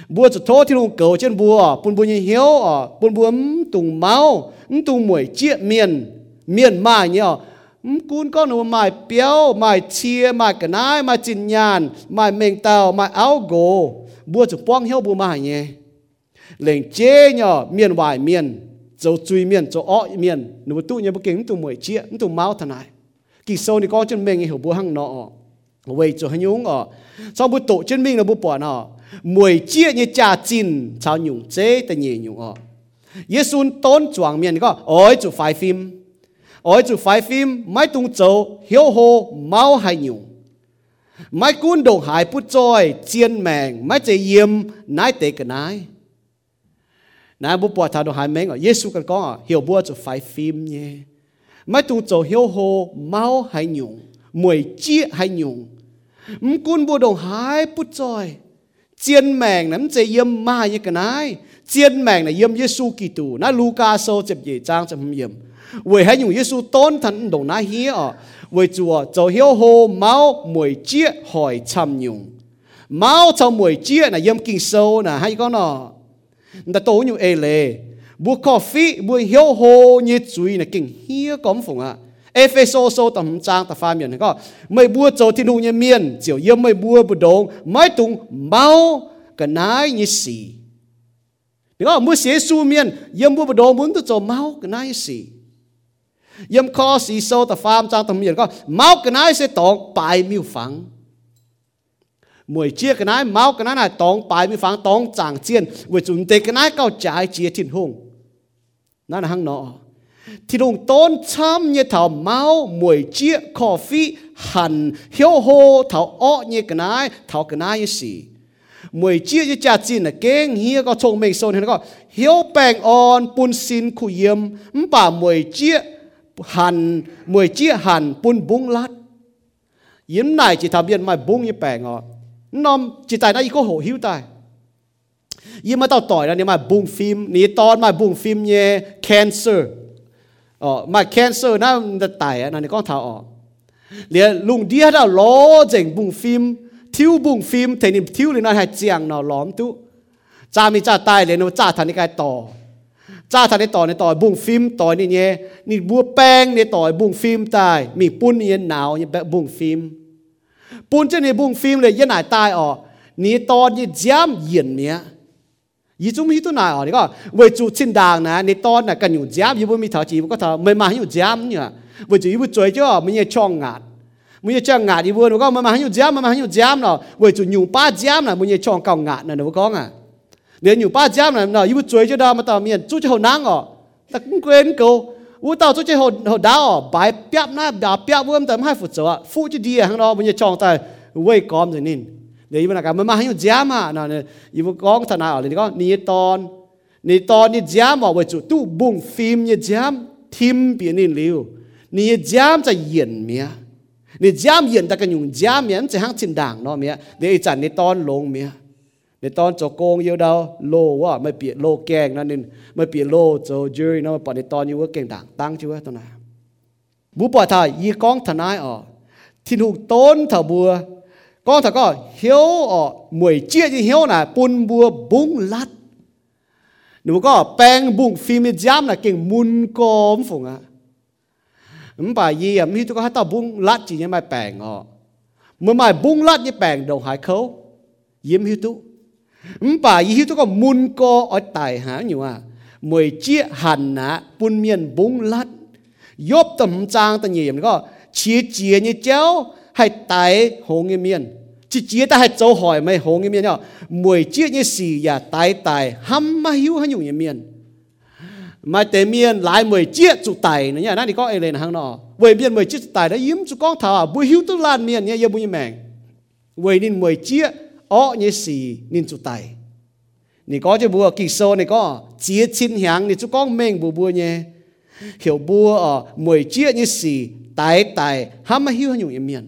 bùa cho thô thì luôn cầu trên bùa, bùn bùa như hiếu ở bùn bùa tung máu tung mũi chia miền miền mà nhở ờ. cún con nó mài béo, mài chia mài cái nai, mài chín nhàn, mài mèn tàu, mài áo gỗ bùa cho buông hiếu bùa mài nhé lệnh chế nhở miền vài miền dấu chui miền chỗ ọ miền. Nó tụ nhớ bức kính tụ mùi chia tụ máu thằng này. Kỳ sâu thì có chân mình hiểu bùa hăng nọ vậy cho hay nhúng ở. Sau bữa tổ chân mình là bữa bỏ nọ mùi chia như cha chín chào nhung chế, ta nhẹ nhung ọ Giêsu tôn chuang miền có, ôi, chủ phải phim, ôi, chủ phải phim, mai tung châu hiếu hồ mau hay nhung mai cún đồng hải bút trôi, chiên mèng, mai chế yếm, nái tế cái nái. Nái bút bỏ thảo đồng hải mèng ở Giêsu cần có hiểu bùa chủ phải phim nhé. Mai tung châu hiếu hồ mau hay nhung mùi chia hay nhung cún bùa đồng hai bút trôi chiên mèng nắm chế yếm ma như cái này. Chiên mèng là yếm Giêsu Kitô na Luca sâu chụp dễ trang chụp yếm. Vì hay dùng Giêsu tôn thần đồng na hi ở vì chùa cho hiếu hồ máu mùi chia hỏi chăm nhung máu cho mùi chia là yếm kinh sâu là hay con nọ. Ta tối nhung ê lệ bua coffee, bua hiếu hồ như chuối là kinh hiếu cấm phụng à Epheso so tầm trang ta pha miền có, mấy bua cho thiên hùng như miền chiều yếm mấy bua bù đông mấy tung máu cái nái như xì. Đúng không? Mua xế su miền yếm bua bù đông muốn tôi cho máu cái nái như xì. Yếm khó xì so ta pha trang tầm miền có, máu cái nái sẽ tòng bài miêu phẳng. Mùi chia cái nái, máu cái nái này tòng bài miêu phẳng tòng chẳng chiên. Vì chúng tê cái nái cao trái chia thiên hùng nó là hăng nọ thì đồng tôn chăm như thảo máu mùi chia coffee hẳn hiếu hô thảo ọ như cái này thảo cái này như gì mùi chia như cha chín là kênh hiếu có thông minh sâu thì nó có hiếu bèng on bún xin khu yếm bà mùi chia hẳn mùi chia hẳn bún bung lát yếm này chỉ thảo biên mà bung như bèng ọ nôm chỉ tại đây có hổ hiếu tài ยี่มาต่อต่อยแล้วเนี่ยมาบุงฟิล์มนี่ตอนมาบุงฟิล์มเนี่ย cancer 哦，买 cancer 那的大啊，那你讲头哦，连弄底下到老整部 film，挑部 film，睇你挑你那还正喏，啷都，炸咪炸大，连侬炸ทันนี่该ต่อจ้าทันในต่อในต่อยบุ้งฟิล์มต่อยนี่เนี่ยนี่บัวแป้งในต่อยบุ้งฟิล์มตายมีปุ้นเนี่หนาวเนี่ยแบบบุ้งฟิล์มปุ้นเจ้าใบุ้งฟิล์มเลยยันหนายตายออกนี่ตอยี่ย้ำเย็นเนี่ย yi chúng hi tu na ở đấy có với chủ xin đàng nè nè to nè cần dùng giám yi mi thở chỉ có thở, mày mà dùng giám nhỉ với chủ yi bu chơi chứ mình ye chong ngạt mình ye chong ngạt yi bu nó có mày mà dùng giám mà dùng giám nào, với chủ dùng ba giám là mình ye chong cao ngạt nè nó có à nếu dùng ba giám là nào, yi bu chơi chứ đó mà tao miền chú cho hồ nang ở ta cũng quên câu u tao chú cho hồ hồ đào bài biap na đào biap vương tầm hai phút rồi phụ chứ đi hàng đó mình ye chong tay quay com rồi nín เดี๋ยวมันก็มันมาให้ยามอะนะเนี่ยอยู่กองทนายอะไรนี่ก็นี่ตอนนี่ตอนนี่ยามบอกว่าจุดตู้บุ้งฟิล์มนี่ยามทิมเปลี่ยนนี่เร็วนี่ยามจะเย็นเมียนี่ยามเย็นแต่กันอยู่ยามเมียมันจะห้างชินด่างเนาะเมียเดี๋ยวอ้จันนี่ตอนลงเมียในตอนจโกงเยอะดาวโลว่าไม่เปลี่ยนโลแกงนั่นนี่ไม่เปลี่ยนโลโจจอร์นะมาปอนในตอนอยู่ว่าเก่งด่างตั้งชื่อว่าตอนนั้นบุปผาทายยีกองทนายอ๋อที่ถูกต้นเถาบัว con thật có, hiếu ở mười chia thì hiếu là bún bùa bung lát. Nếu có bèn bung phim giam là kinh mun cơm phùng à ừm bà gì à mi tôi có hát tao bung lát chỉ như mai bèn họ mày mai bung lát như bèn đầu hải khấu. Yếm hiếu tu ừm bà gì hiếu tôi có mun co ở tài hả nhiều à mười chia hẳn à bún miên bung lát. Yop tầm trang tầm nhiều, có chia chia như chéo hay tái hồ nghiêm miên. Chỉ chỉ ta hay châu hỏi mày hồ nghiêm miên nhau. Mùi chia như xì ya tái tại hăm mà hiu hay nhung nghiêm miên? Mà tế miên lại mùi chia chủ tài nữa nhá nó thì có ai lên hàng nọ. Với miên mùi chiếc tài đã yếm chủ con thảo à? bùi hiu tức lan miên nhá yếm bùi mèng với nên mùi chia ó như xì nên chủ tài. Nì có chứ bùa, kỳ sâu này có chia chín hàng nì chú con mình bùa bùa nhé hiểu bùa ở mùi chia như xì, tái tại hăm mà hiu hay nhung nghiêm miên?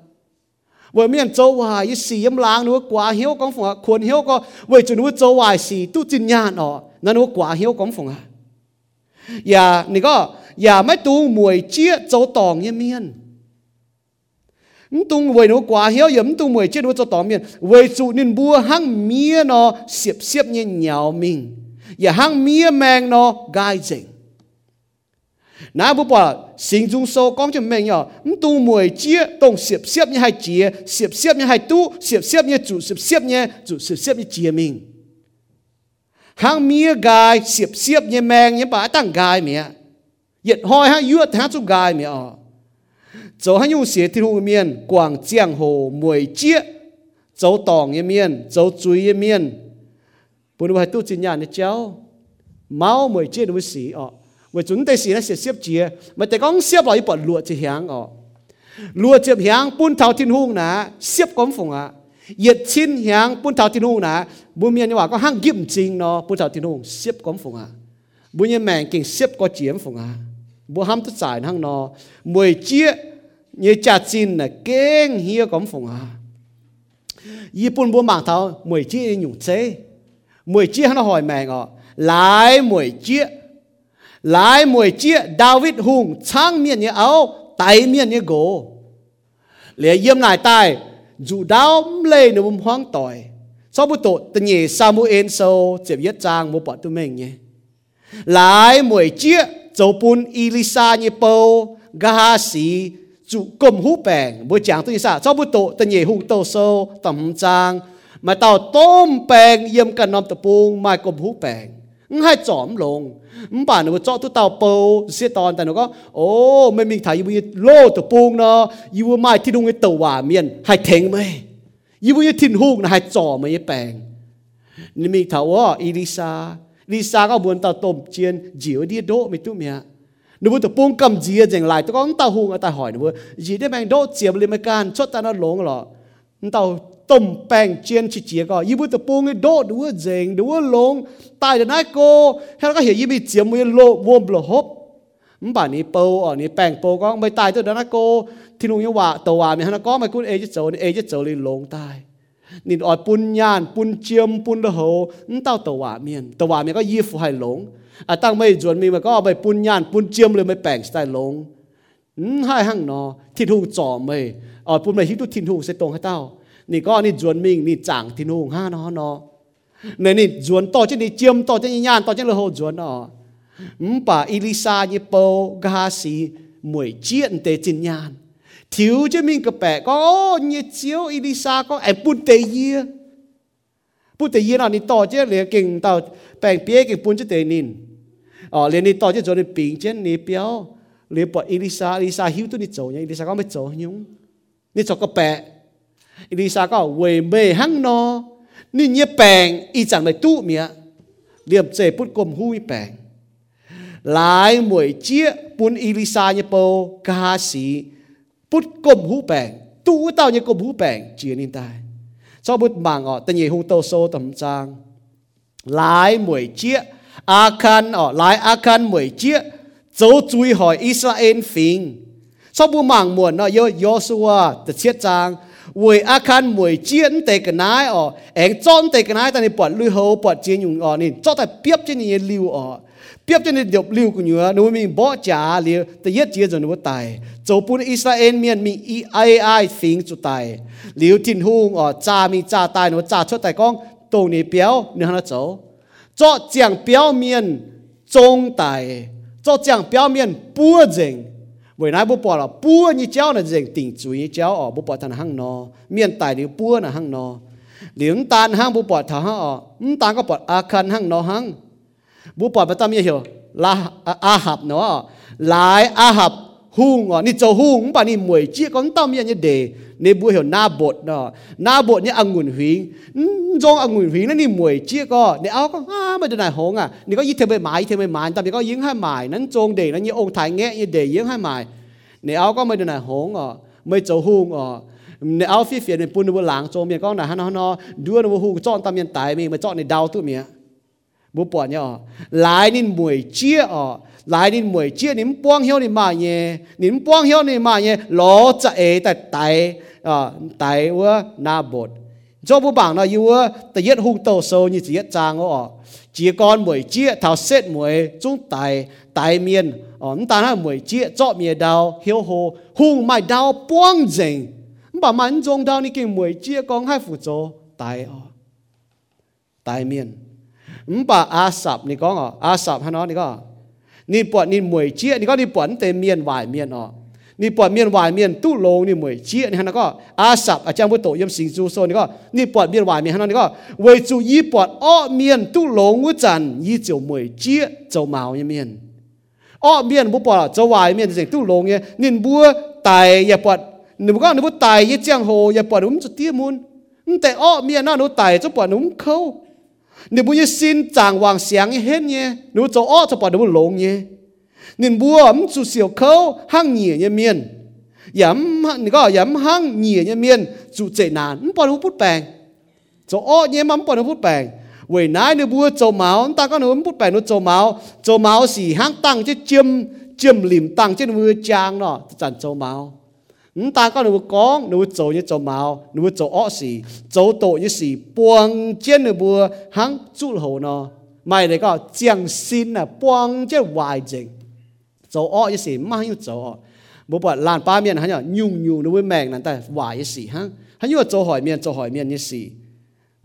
วยเมียนโจวายยี่สียำล้างหนูกว่าเหียวกองฝงอ่ะควรเหียวก็เวยจะหนูโจวายสีตู้จินญาณอ๋อนั่นหนูกว่าเหียวกองฝงอ่ะอย่านี่ก็อย่าไม่ตุงมวยเจี๊ยโจตองยังเมียน tung với nó quá hiếu yếm tung mười chết nó cho tóm miền với chủ nên bua hang mía nó xiếp xiếp như nhào mình và hang mía mang nó gai dình na bu bỏ sinh dung sâu con cho mình tu mùi chia tông siệp siếp như hai chia siệp siếp như hai tu siệp siếp như chủ siệp siếp như chủ siệp siếp như chia mình hàng mía gai, xếp xếp như mèng như bà tăng gai mía yết hoi ha yuột ha chu gai mía ờ chỗ ha yu xie thiên hùng miên, quảng giang hồ mùi chia chỗ tòng như miên chỗ chuối như miên. Bùn hai tu chân nhà như cháu. Máu mùi chia đối với sĩ ọ ว่าจุนแต่สีนั้นเสียเสียบเจียมันแต่ก้องเสียบเราอีปอดลวดจะเหียงออกลวดเจียบเหียงปุ้นเท้าทิ้นหุ้งนะเสียบก้มฟงอ่ะเหยียดชิ้นเหียงปุ้นเท้าทิ้นหุ้งนะบุญเมียนว่าก็ห้างยิ้มจริงเนาะปุ้นเท้าทิ้นหุ้งเสียบก้มฟงอ่ะบุญเมียแมงเก่งเสียบก็เจียมฟงอ่ะบุญห้ามตัดสายห้างเนาะมวยเจี๊ยเนื้อจัดจินน่ะเก่งเฮียก้มฟงอ่ะญี่ปุ่นบุญหมางเท้ามวยเจี๊ยหยุ่งเจ๊มวยเจี๊ยห้างหอยแมงอ่ะหลายมวยเจี๊ย lại mùi chia David hùng sang miền như áo, tay miền như gỗ. Lẽ yếm lại tai, dù đau lê nó bùm hoang tỏi. Sau bữa tổ, tình nhị Samuel sâu chẹp yết trang một bọn tụi mình nhé. Lại mười chi dấu bún Elisa như bầu Gahasi chủ cầm hú bèn bữa chàng tôi sao sau bữa tổ, tình nhị hung tàu sâu, tầm trang mà tàu tôm bèn yếm cả năm tập bung mai cầm hú bèn. ง่ายจอมลงมัป่านหนูจาะตัวเตาเปาเสียตอนแต่หนูก็โอ้ไม่มีถ่ายยูมีโลตัวปูงเนาะยูไม่ที่ดุงไอตัวว่าเมียนหายเทงไหมยูมีทิ้นหูกนะหายจ่อไม่แปลงนี่มีถาว่าอีลิซาลิซาก็บวนตาต้มเจียนจิ๋วดีโดไม่ตุ้มเมียนูบุตรปูงกำจีอะอย่างไรตัวก็ตาหูงตาหอยหนูบุจีได้แมงโดเจียบเลยไม่การชดตาหน้าหลงหรอเตา ต้มแป้งเจียนชิเจียก็ยี่บุตรปุ่งโดดูว่าเจงดูว่าลงตายเดี๋ยวนั้นก็แล้วก็เห็นยี่มีเจียมมือโลวมโลหบมันป่านนี้เปาอ๋อนี่แป้งเปาก็ไม่ตายตัวเดี๋ยวนั้นก็ที่ลุงยังว่าตัวว่ามีฮันก็ไม่คุณเอจะเจอเอจะเจอเลยลงตายนี่อดปุญญาณปุญเจียมปุญละโหนเต้าตัวว่าเมียนตัวว่าเมียก็ยี่ฟูให้หลงอาตั้งไม่จวนมีมันก็ไปปุญญานปุญเจียมเลยไม่แปลงสไตล์ลงให้หั่งนอที่ทุ่งจอไม่อ๋อปุญไม่ฮิตุทินทุ่งเสตรงให้เต้า นี่ก็นี่จวนมิงนี่จางทินทุ่งห้านอนอในนี่จวนต่อจะนี่เจียมต่อจะนี่ยานต่อจะเลยโหจวนอ๋ออืมป่าอิลิซาเยเปกาสีมวยเจียนเตจินยานถิวจะมิงกระแปะก็เนี่ยเจียวอิลิซาก็แอบปุนเตเยียปุนเตเยียน่ะนี่ต่อจะเลยเก่งต่อแปลงเปี้ยเก่งปุนจะเตนิน ờ liền đi to chứ rồi đi bình trên đi béo liền bỏ Elisa Elisa hiếu tôi đi chỗ nhá Elisa có mấy chỗ nhung đi chỗ có Eli sa có về mê hăng nó ni nhẹ bèn y chẳng này tu mía liệp chế put cồm hui bèn. Lại mỗi chia bún Elisa nhé bầu ca sĩ. Put cồm hú bèn tu tao nhé cồm hú bèn chia nín tai. Cho bút mạng ọ tên nhị hung tô sô tầm trang. Lại mỗi chia a khan ọ lại a khan mỗi chia dấu chui hỏi Israel phình. Sau bút mạng muộn nó yo yosua, tự chiết trang. วยอาคารมวยเจียนเตกนนายอ๋อเองจ้อนเตกนนายแต่ในปวดลุยเฮาปวดเจียนอยู่อ๋อนี่จอแต่เปียบเจนี่ลิวอ๋อเปียบเจนี่เดียบลิวกูอยู่นู้มีบ่จ๋าเลียวแต่เย็ดเจียจนว่าตายโจปุ่นอิสราเอลเมียนมีอีไอไอสิงจุตายเลียวจินฮุงอ๋อจ่ามีจ่าตายนู้จ่าชดแต่กองตรงนี้เปียวเนื้อหน้าโจจอเจียงเปียวเมียนจงตายจอเจียงเปียวเมียนปัวเจง vậy nãy bố bỏ là búa như cháu là dành tình chú như cháu ở bố bỏ thằng hăng nó miền tài điều búa là hăng nó liếng tan hăng bố bỏ thả hăng ở ừ tan có bỏ a khăn hăng nó hăng bố bỏ bà ta mi hiểu là a hạp nó lại a hạp hung à, ni cho hung bà ni mùi chia con tao miệng như đề. Nè bùi hiểu na bột đó na bột như ăn nguồn hủy. Dòng ăn nguồn hủy nó ni mùi chia có. Nè áo có à mà đây này hong à. Ni có ít thêm mấy mái thêm bên mái. Tao có yếm hai mái nắn trông đề nó như ông thái nghe như đề yếm hai mái nè áo có mà đây này hong à mới cho hung à nè áo phi phiền nè bùn nó lang trông miệng con là hắn nó nó. Đưa nó hung chọn tao miệng tại, mình mà chọn nè đau tụi miệng bố bỏ nhá lại nên mùi chia à. Ờ. 来年每届您帮乡的嘛耶，您帮乡的嘛耶，老在哎在带啊带我拿 bod，做不 bằng là yêu tại nhất hung tàu sâu như chỉ nhất trang ó, chỉ còn mỗi chia thảo xét mỗi chúng tại tại miền, ó ta là mỗi chia cho miền đào hiếu hồ hung mai đào buông dình, bà mắn trong đào ni kinh mỗi chia con hai phụ cho tại ó tại miền, bà a sập ni con ó a sập hay nó ni con นาะนี่ก็นี่ปวดนี่มวยเจี๊ยนี่ก็นี่ปวดเต็มเมียนวายเมียนอ่ะนี่ปวดเมียนวายเมียนตู้ลงนี่มวยเจี๊ยนี่ฮะนะก็อาสับอาจารย์พุทโตยมสิงจูโซนี่ก็นี่ปวดเมียนวายเมียนฮะนี่ก็เวจูยี่ปวดอ้อเมียนตู้ลงวุจันยี่เจียวมวยเจี๊ยเจ้าเมาเนี่ยเมียนอ้อเมียนบุปผาเจ้าวายเมียนสิ่งตู้ลงเนี่ยนินบัวตายอย่าปวดหนูก็หนูตายยี่เจียงโหอย่าปวดหนุ่มจุดเตี้ยมุนแต่อ้อเมียนน่าหนูตายเจ้าปวดหนุ่มเขา nếu bùi xin chàng hoàng sáng hết nhé nếu cho ó cho bỏ đâu lông nhé nên bùa ấm chú siêu khâu hăng nhỉ nhé miền yếm có yếm hăng nhỉ nhé miền chú chạy nàn bỏ đâu bút bèn cho ó nhé mà bỏ đâu bút bèn vậy nãy nếu bùa cho máu ta có nếu bút bèn nó cho máu cho máu xì hăng tăng chứ chìm chìm lìm tăng chứ vừa trang nó chẳng cho máu 唔大家你会讲，你会做嘢做冇，你会做恶事，做到一事帮真你会肯做好呢？咪嚟个将心啊帮即系坏情，做恶一事唔系要做，冇办法烂把面，系要用用你会命难，但系坏一事吓，系要做海面做海面一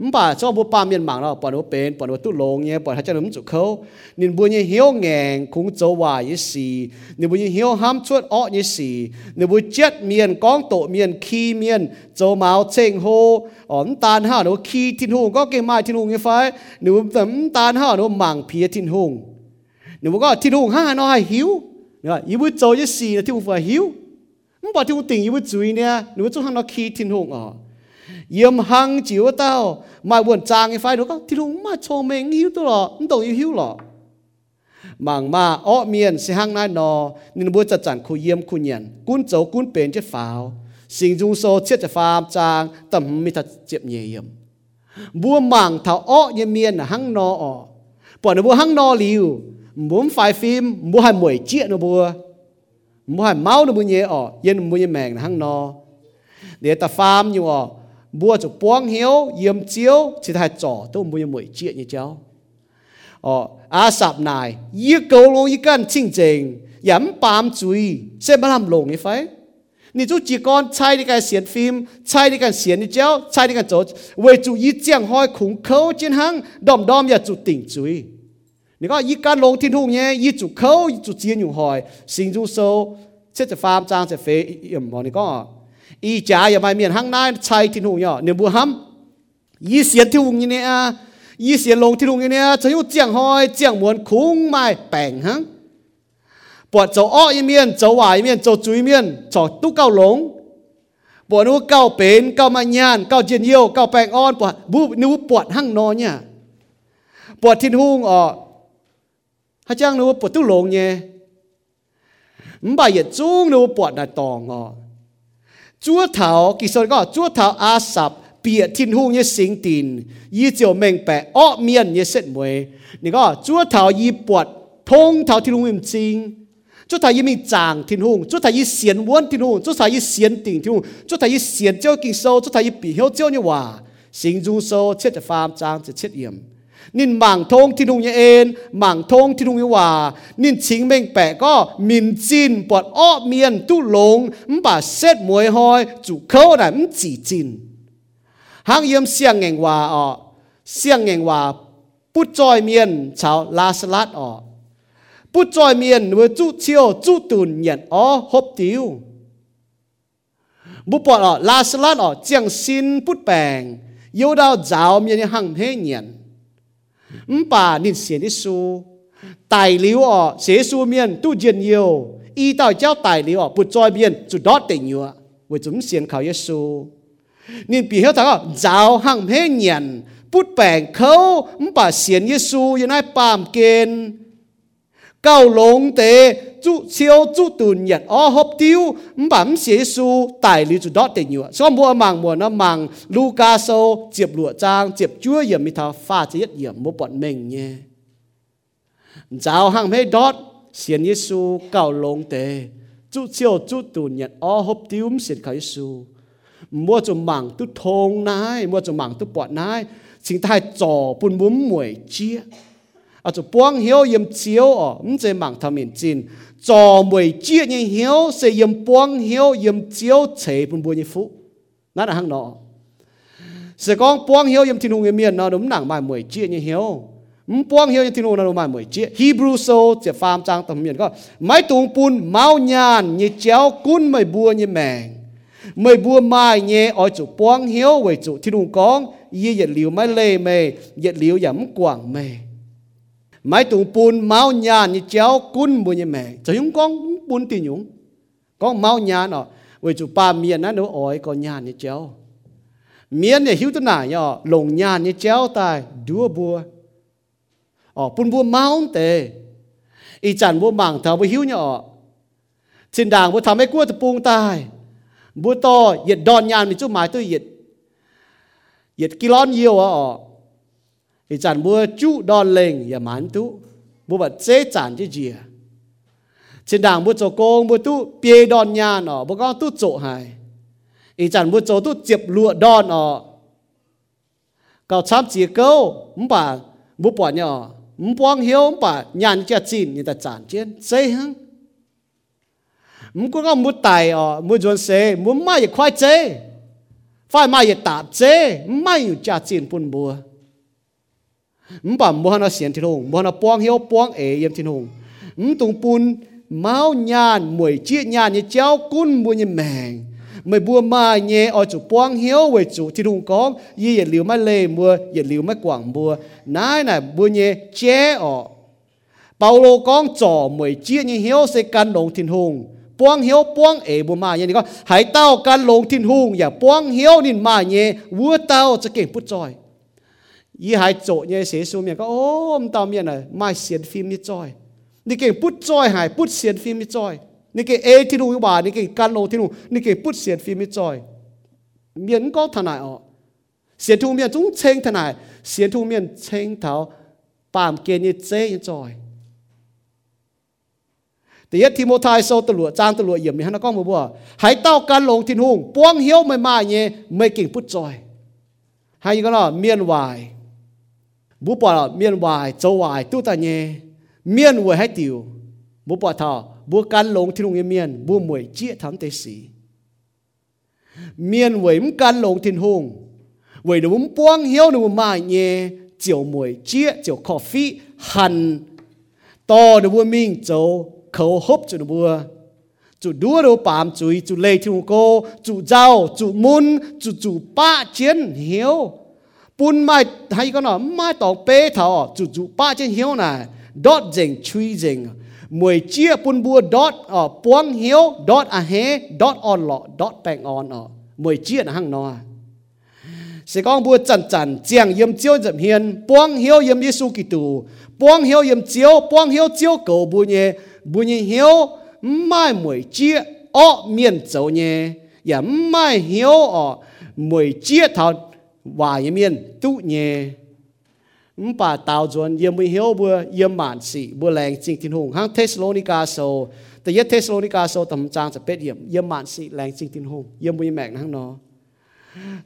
มป่าชอบบัวป่าเมียนหมางเราปอนว่าเป็นปอนว่าตุลงเนี่ยปอนหายใจลมจุกเขานินบุญเหี้ยวแงงคงโจวายยี่สีนินบุญเหี้ยวห้ามชวดอ้อยี่สีนินบุญเจ็ดเมียนก้องโตเมียนขี้เมียนโจมาวเชงโฮอ๋อมตาลห้าหนูขี้ทิ้นหงก็เก่งมาทิ้นหงเงี้ยไฟหนูแต่ตาลห้าหนูหมังเพียทิ้นหงหนูก็ทิ้นหงห้าน้อยหิวเนี่ยยี่บุญโจยี่สีนะทิ้นหงฝ่ายหิวมึงบอกทิ้นหงติ่งยี่บุญจุยเนี่ยหนูจุกห้าหนูขี้ทิ้นหงอ๋อ yếm hăng chiếu tao. Mà buồn trang cái phái đó có thì đúng mà cho mình hiếu tôi lọ, không đồng yêu hiếu lọ. Mảng mà ọ miền sẽ hăng nai nọ nên bữa chặt chắn khu yếm khu nhận cún dấu cún bền chết pháo. Sinh dung số chết chết phàm trang tầm mi thật chẹp nhẹ yếm. Bữa mảng thảo ọ như miền hăng nọ ở bỏ nó bữa hăng nọ liu muốn phải phim muốn hai mồi chia nó bữa muốn hai máu nó bữa nhẹ ọ, yên bữa nhẹ mèng hăng nọ để ta phàm như ở bùa chỗ buông hiếu yếm chiếu chỉ thay trò tôi mua mỗi chuyện như cháu. Ờ à sạp này yêu cầu lo yêu cần chính chính yếm bám chui sẽ bắt làm lộn như phải Nhi chú chỉ con chạy đi cái xiên phim, chạy đi cái xiên như chéo, chạy đi cái chỗ, về chú ý chẳng hoi khủng khâu trên hăng, đom đom ya chú tỉnh chui. Nhi có ý can lông thiên hùng nhé, ý chú khâu ý chú chiên nhung hỏi, xin chú sâu, chết chả phàm trang chả phê, yểm bọn nhi có à? อีจ๋าอย่ามาเมียนหังนายชายที่หนูย่อเนี่ยบัวห้ำยี่เสียนที่หุงยี่เนี่ยยี่เสียนลงที่ลุงเนี่ยจะอยุ่เจียงหอยเจียงมวนคุ้งไม้แป่งหังปวดเจ้าอ้อยี่เมียนเจ้าหวายเมียนเจ้าจุยเมียนจอดตุ๊กเก้าหลงปวดนู้เก้าเป็นเก้ามาญานเก้าเจียนเยี่ยวเก้าแปงอ้อนปวดบูนู้ปวดหั่งนอนเนี่ยปวดทิ้นหูงอ๋อฮะจ้างนู้ปวดตุ๊กหลงเนี่ยมันบ่ายจุ้งนู้ปวดนาตองอ๋อ chúa thảo, kỳ sơn có chúa thảo a sập bịa thiên hung như sinh tin y chiều mình bẻ ọ miên như sét mùi nè có chúa thảo y bọt thông thảo thiên hung im chính chúa thảo y mình chàng thiên hung, chúa thảo y xiên vốn thiên hung, chúa thảo y xiên tình thiên hung, chúa thảo y xiên chiếu kỳ sâu, chúa thảo y bị hiếu chiếu như hòa. Sinh dung sâu, chết phàm chàng chết yểm. นินหมังทงที่นุงยเอ็นหมังทงที่นุงยว่านินชิงเมงแปะก็มินจินปวดอ้อเมียนตุหลงมบ่าเซตมวยหอยจุเขาน่ะมจีจินหางเยี่ยมเสียงเงงว่าอ๋อเสียงเงงว่าปุจอยเมียนชาวลาสลัดอ๋อปุจอยเมียนเวจุเชียวจุตุนเหยียนอ๋อฮบติวบุปผาอ๋อลาสลัดอ๋อเจียงซินปุดแปงโยดาวจาวเมียนหังเฮเหยียน 唔把你写的书，大了哦，写书面都真有， y tao cháu tài liệu bút trôi biên chủ đó tình nhựa với chúng xiên khảo Giêsu nên bị hiểu thằng giáo hàng hết nhận bút bèn khâu bà xiên Giêsu yên ai bàm kên Cao lông tế chú siêu chú tùn nhật, ó hộp tiêu bấm xế su tài lý chú đó tình yêu so mua màng mua nó màng, Luca sâu chiệp lụa trang chiệp chúa yểm mi thao pha chế nhất yểm một bọn mình nhé. Giáo hàng mấy đót xiên Giêsu cao lông tế chú siêu chú tùn nhật, ó hộp tiêu xiên khải su mua cho màng tu thong nai mua cho màng tu bọn nai chính thai trò bún bún muội chia à cho buông hiếu yếm chiếu ở không chế mạng tham miền chín cho mười chia như hiếu sẽ yếm buông hiếu yếm chiếu chế bún bún như phụ nó là hàng nọ sẽ có buông hiếu yếm thiên hùng yếm miền nó đúng nàng bài mười chia như hiếu không buông hiếu yếm thiên hùng nó đúng bài mười chia Hebrew so chỉ phàm trang tầm miền có mái tung bún máu nhàn như chéo cún mười bùa như mèng mười bùa mai nhé ở chủ buông hiếu với chủ thiên hùng con yi yết liu mấy lê mê yết liều yếm quảng mê mai tung bún máu nhàn như chéo cún bùn như mẹ. Cho chúng con bún tin nhúng. Con máu nhàn nó với chú ba miền nó nói ỏi có nhàn như chéo. Miền này hiếu thế nào nhở, lồng nhàn như chéo tai đua bùa ờ bún bùa máu tệ. Ý chẳng bùa mảng thảo bùa hiếu nhở. Xin đàng bùa thầm mấy cua tập bung tai. Bùa to yết đòn nhàn mình chú mãi tôi yết yết kilon nhiều à thì chẳng mua chú đòn lên và mán tú. Mua bật chế chẳng chứ gì à? trên đảng mua cho cô, mua tú bia đòn nhà nó bố con tú chỗ hài. Thì chẳng mua cho tú chụp lụa đòn nó. cậu chăm chỉ câu không bà bùa bỏ nhỏ không buông hiếu không bà, nhàn cho chín người ta chẳng chiến chế hăng. Không có muốn tài ở muốn chuẩn xe muốn mai khoai chế phải mai tạp chế mai chả chín bùn bùa มบ่มบ่ฮานาเสียนทินงบ่ฮานาปวงเหียวปวงเอเยมทินงมตุงปุนเมาญาณมวยเจียญาณเนี่ยเจ้ากุนบุญแมงไม่บัวมาเยอจุปวงเหียวไว้จุทินงกองยี่อย่าหลิวมาเลยมัวอ ย่าหลิวมากว่างบัวนายน่ะบัวเยเจ้อเปาโลกองจ่อมวยเจียเนี่ยเหียวใส่กันลงทินหงปวงเหียวปวงเอบัวมาอย่างนี้ก็หายเต้ากันลงทินหงอย่าปวงเหียวนินมาเยวัวเต้าจะเก่งพุทธจอย y hai chỗ như sẽ số miệng có ôm tao miệng này mai xiên phim như choi ni cái put choi hai put xiên phim như choi ni cái e thì đủ bà ni cái can lô thì đủ ni cái put xiên phim như choi miệng có thằng này ọ xiên thu miệng chúng chênh thằng này xiên thu miệng chênh thảo bàm kia như chế như choi แต่ยัดทิโมทายโซตลวจางตลวเยี่ยมนี่ฮะนักก็มาบัวหายเต้าการลงทินหุงป้วงเหี้ยวไม่มาเงี้ยไม่กิ่งพุทธจอยให้ก็ล่ะเมียนวาย bố bỏ miền ngoài châu ngoài tu ta nhé. Miền ngoài hay tiêu bố bỏ thọ, bố can lông thiên hùng miền bố mùi chia thắm tế sĩ. Miền ngoài mũ can lông thiên hùng vậy đồ mũ buông hiếu đồ muốn mai nhé. Chiều mùi chia chiều coffee hẳn. To đồ bố mình châu khẩu hộp cho đồ bố chủ đua đồ bám chuối chủ lê thiên hùng cô, chủ giàu chủ môn, chủ chủ ba chiến hiếu bún mai hay con nó mai tòng bê thảo chủ chủ ba trên hiếu này. Đốt dình truy dình, mười chia bún bua đốt ở, buông hiếu, đốt à hé, đốt on lọ, đốt bẹng on ở. Mười chia là hăng nó sẽ con bua chần chần chàng yếm chiếu dậm hiền buông hiếu yếm Giêsu Kitô buông hiếu yếm chiếu buông hiếu chiếu cầu bu nhé bu nhé hiếu mai mười chia ọ miền châu nhé và mai hiếu ở mười chia thảo แปงออนอ่อมวยเจี๊ยนะหังนอเสกองบัวจันจันเจียงเยี่ยมเจียวจับเฮียนปวงเหี้ยวเยี่ยมเยซูกิตูปวงเหี้ยวเยี่ยมเจียวปวงเหี้ยวเจียวเก่าบัวเนี่ยบัวเนี่ยเหี้ยวไม่มวยเจี๊ยอ้อเมียนเจ้าเนี่ยอย่าไม่เหี้ยวอ่อมวยเจี๊ยเท่า và yếm miên tu nhẹ唔把tạo chuẩn yếm mới hiểu bữa yếm mạn sĩ bữa lành chính thiên hùng hang Thessalonica so แต่ยัดเทสโลนิกาโซตำจางจะเป็ดเยี่ยมเยี่ยมมานสิแรงจริงทินหงเยี่ยมบุยแมกนั่งนอ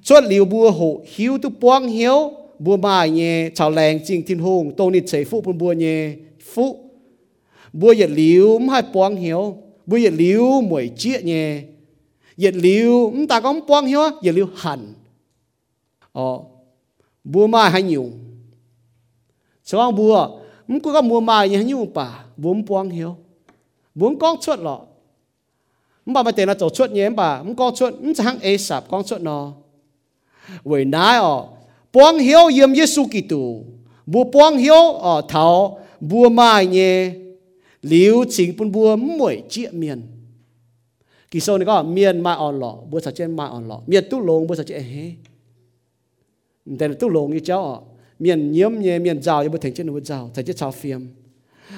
ชวดหลิวบัวโหหิวตุปวงเหียวบัวมาเย่ชาวแรงจริงทินหงตรงนี้เฉยฟุปุ่นบัวเย่ฟุบัวหยัดหลิวไม่ให้ปวงเหียวบัวหยัดหลิวหมวยเจี๊ยเย่หยัดหลิวมตาก็ปวงเหียวหยัดหลิวหัน ờ bùa mai hay nhiều. Sao bùa không có mua mai như nhiều bà, bùa buông hiểu. Bùa con chuột lọ. Không bà mà tiền là tổ chuột nhé bà không con chuột không chẳng ế sạp con chuột nó vậy nãy ờ buông hiểu yếm Giêsu Kitô. Bùa buông hiểu ờ thảo, bùa mai nhé. Liu chính bùn bùa mỗi chia miền. Kỳ sau này có miền mai on lọ, bùa sạch trên mai on lọ. Miền tu lông bùa sạch trên hế. tên tu lông như cháu miền nhiễm nhẹ miền giàu như bùa thành trên bùa giàu thành trên cháo phiêm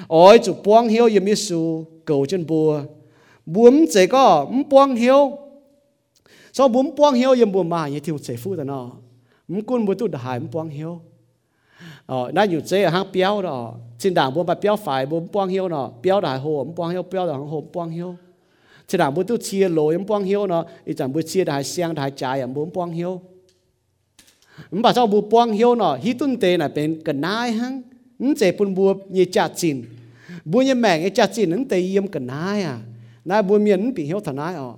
ôi chủ buông hiếu yếm Giêsu cầu trên bùa buông chế có buông hiếu sau buông buông hiếu yếm bùa mà như thiếu chế phu đó nó quân bùa tu đại buông hiếu ờ nãy nhiều chế hàng béo đó trên đảng buông bà béo phải buông buông hiếu nó béo đại hồ buông hiếu béo đại hồ buông hiếu trên đảng buông tu chia lối buông hiếu nó ý chẳng buông chia đại xiang đại trái buông buông hiếu มันบอกเจ้าบัวปวงเหียวเนาะฮิตุนเตน่ะเป็นกันนายฮังนั่นเจปุ่นบัวยี่จัดจินบัวยี่แมงยี่จัดจินนั่นเตเยี่ยมกันนายอ่ะนายบัวเมียนนั่นปีเหียวทนายอ๋อบัวหลายแต่ก็บัวมันแต่กันนายแต่มานั่นเตบัวยี่แมงมาจัดจินหังน 唔把做不帮晓喏，伊顿地那边个哪行？唔这半不也加钱，不也命也加钱，能地伊个哪呀？那不面唔变晓他哪哦？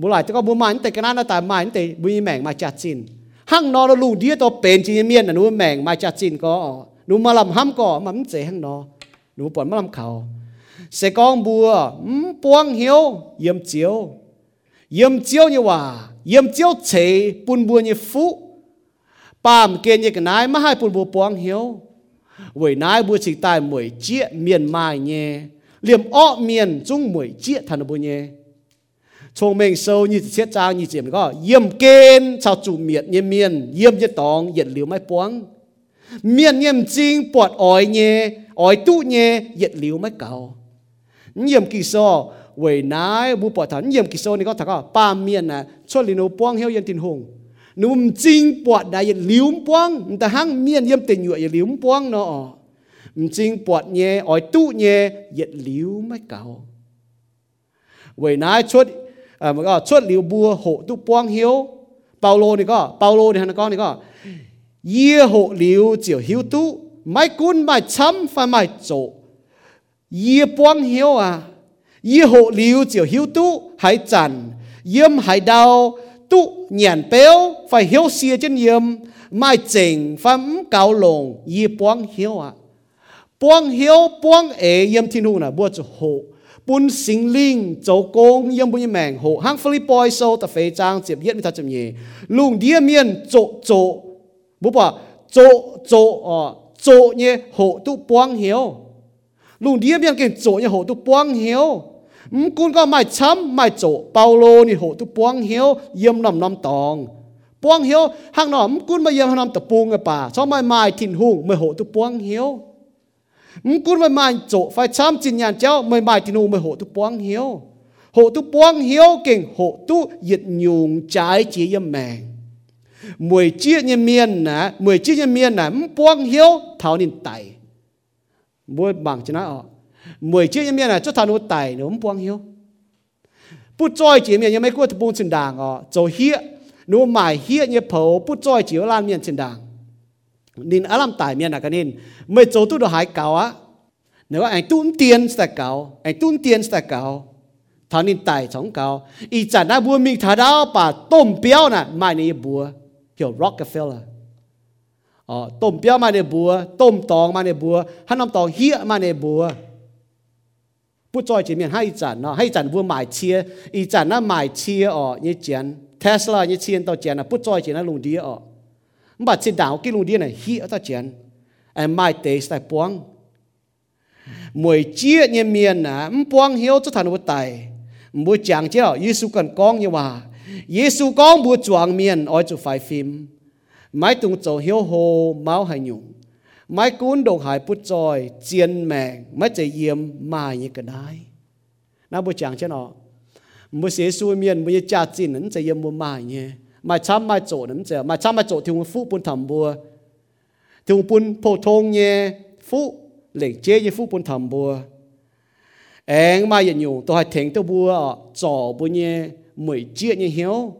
不来这个不买，你个哪那但买你不也命买加钱？hang nó lu dia to pen chi mien na nu meng ma cha chin ko nu ma lam ham ko ma m che hang nó nu pon ma lam khao se kong bua m puang hiu yem chiếu yem chiếu như wa yem chiếu che pun bua như phú pam ken ye nai ma hai pul bu puang hiếu. Với nai bu chỉ tai mùi chia miền mai nhé. Liềm ọ miền chung mùi chia thần bu nhé. Trong mình sâu như chết trang như chiếm có. Yếm kên sao chủ miệt như miền. Yếm như tòng yết liều mai puang. Miền yếm chính bọt ỏi nhé. Ỏi tu nhé yết liều mai cầu yếm kỳ so với nai bu bọt thần yếm kỳ so này có thật có. Ba miền à cho lino puang hiếu yên tin hùng. num ching pot da ye lium puang ta hang mien yem te nyu ye lium puang no ching pot nye oi tu nye ye liu mai cao vậy nãy chốt à mà có chốt liu bùa hộ tu puang hiếu Paulo này có Paulo này hắn có này có ye hộ liu chiều hiếu tu mai cún mai chấm phải mai chỗ ye puang hiếu à ye hộ liu chiều hiếu tu hay chằn yếm hay đau tu nhàn béo phải hiếu xia trên yếm mai chỉnh phẩm cao lồng y buông hiếu à buông hiếu buông ế yếm thiên hùng là bua cho hộ bún sinh linh châu công yếm bún mèng hộ hang Philippoi sâu ta phê trang tiếp yết mi ta chấm nhỉ lùng địa miên chỗ chỗ bố bà chỗ chỗ ờ chỗ nhé hộ tu buông hiếu lùng địa miên cái chỗ nhé hộ tu buông hiếu คุณก็ไม่ช้ำไม่โจเปาโลนี่โหตุปวงเหียวเยี่ยมน้ำน้ำตองปวงเหียวห้างหน tu nhàn béo phải hiểu xia chân yếm mai chỉnh phẩm cao lồng y buông hiểu à buông hiểu buông ế yếm thiên hùng là bùa chú hộ bún sinh linh châu công yếm bùi mèng hộ hang Philippines sâu ta phê trang chiếp yết mi thật chậm nhì. Lùng đĩa miên chỗ chỗ bố bà chỗ chỗ ờ chỗ nhé hộ tu buông hiểu, lùng đĩa miên kèm chỗ nhé hộ tu buông hiểu kun ka mai cham mai cho paulo ni ho tu puang hiếu yếm nam nam tong puang hiếu hang nam kun ma yếm nam ta pung pa cho mai mai thin hung mai ho tu puang hiếu. Kun mai mai cho phải cham chin nhan chao mai mai thin hung mai ho tu puang hiếu. Hộ tu puang hiếu kinh hộ tu yết nhung trái chi yếm mèng. Mùi chia nhân miên nè mùi chia nhân miên nè puang hiếu thảo nín tay mùi bằng chân nói ờ mười chiếc miệng này cho thằng nó tài nó không buông hiếu bút trôi chỉ miệng nhưng mấy cô thì buông trên đàng ọ cho hiết nó mải hiết như phổ bút trôi chỉ lan miệng trên đàng nên á làm tài miệng là cái nên mấy chỗ tu đồ hải cáo á nếu anh tuân tiền sẽ cáo anh tuân tiền sẽ cáo thằng nên tài chống cáo ý chẳng đã bùa mình thả đáo bà tôm béo nè mai này bùa hiểu Rockefeller อ๋อต้มเปรี้ยวมาในบัวต้มตองมาในบัวถ้าน้ำตองเหี้ยมาในบัว 不在前面还一站呢，还一站不买车，一站那买车哦，一钱 Tesla 一千到钱啊，不在前那弄啲哦，唔把钱打我给弄啲呢，起到钱，哎买地是在帮，每节一面啊，唔帮晓做ทันวัต唔会讲之后，耶稣跟讲嘅话，耶稣讲唔撞面，爱做快 phim，买动做晓好冇系用。ไม่กุ้นดงหายปุจจอยเจียนแมงไม่จะเยี่ยมมาอย่างก็ได้น่าบุจังเช่นอ๋อมุเสียสูเมียนมุยจ่าจินนั้นจะเยี่ยมมุมาอย่างเงี้ยมาช้ำมาโจนั้นจะมาช้ำมาโจที่มุฟูปุ่นทำบัวที่ mai cún đồ hải bút rồi chiên mẹ mất chạy yếm, mai như cái đái na bố chàng cho nó. Bố sĩ xui miền bố cha chín nấn chạy yếm bố mai như mà chăm mai chỗ nấn chạy mà chăm mai chỗ thì ông phụ bún thầm bùa. Thì ông bún phổ thông nhé phụ lệnh chế như phụ bún thầm bùa. Anh mai nhận nhung tôi hãy thèn tôi bùa, trò bùa nhé mười chia như hiếu.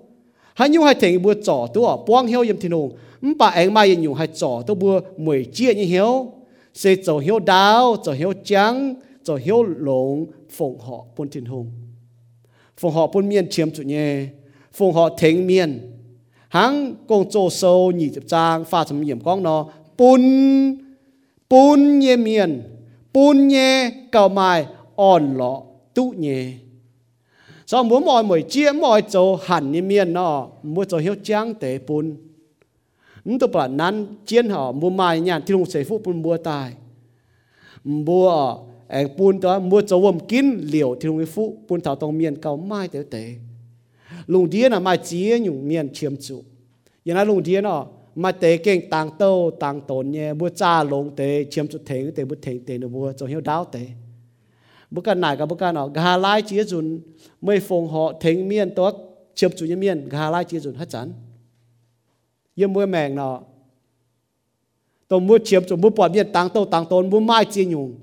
Hãy nhung hãy thèn bùa, trò tôi ở hiếu yếm thì nùng. ง bà anh mai nhung hai trò tôi bùa mười chia như hiếu. Sẽ trò hiếu đào trò hiếu trắng, trò hiếu lộn, phụng họ bôn thiên hùng. Phụng họ bôn miên chiếm chủ nhé phụng họ thính miên. Hắn công trô sâu nhị tập trang pha chấm nhiệm con nó. Bún bún nhé miên bún nhé cầu mai, on lọ tụ nhé sau muốn mọi mười chia, mọi chỗ hẳn như miên nó mua chỗ hiếu trắng tế bún ตัวปลานั้นเจียนหอมัวมาอย่างที่ลงเสฟุปุ่นบัวตาย บัว anh bún đó mua cho vôm kín liều thì không phụ bún thảo tông miền cầu mai tế tế lùng đĩa là mai chia nhung miền chiếm chủ giờ nói lùng đĩa nó mai tế kinh tăng tâu tăng tồn nhé mua cha lùng tế chiếm chủ thế tế bút thế tế nó mua cho hiểu đáo tế bút cái này cái bút cái nó gà lai chia dùn mấy phong họ thế miền tốt chiếm chủ nhân miền gà lai chia dùn hết chán yếm mua mèng nó tôi mua chiếm chủ mua bỏ miền tăng tâu tăng tồn mua mai chia nhung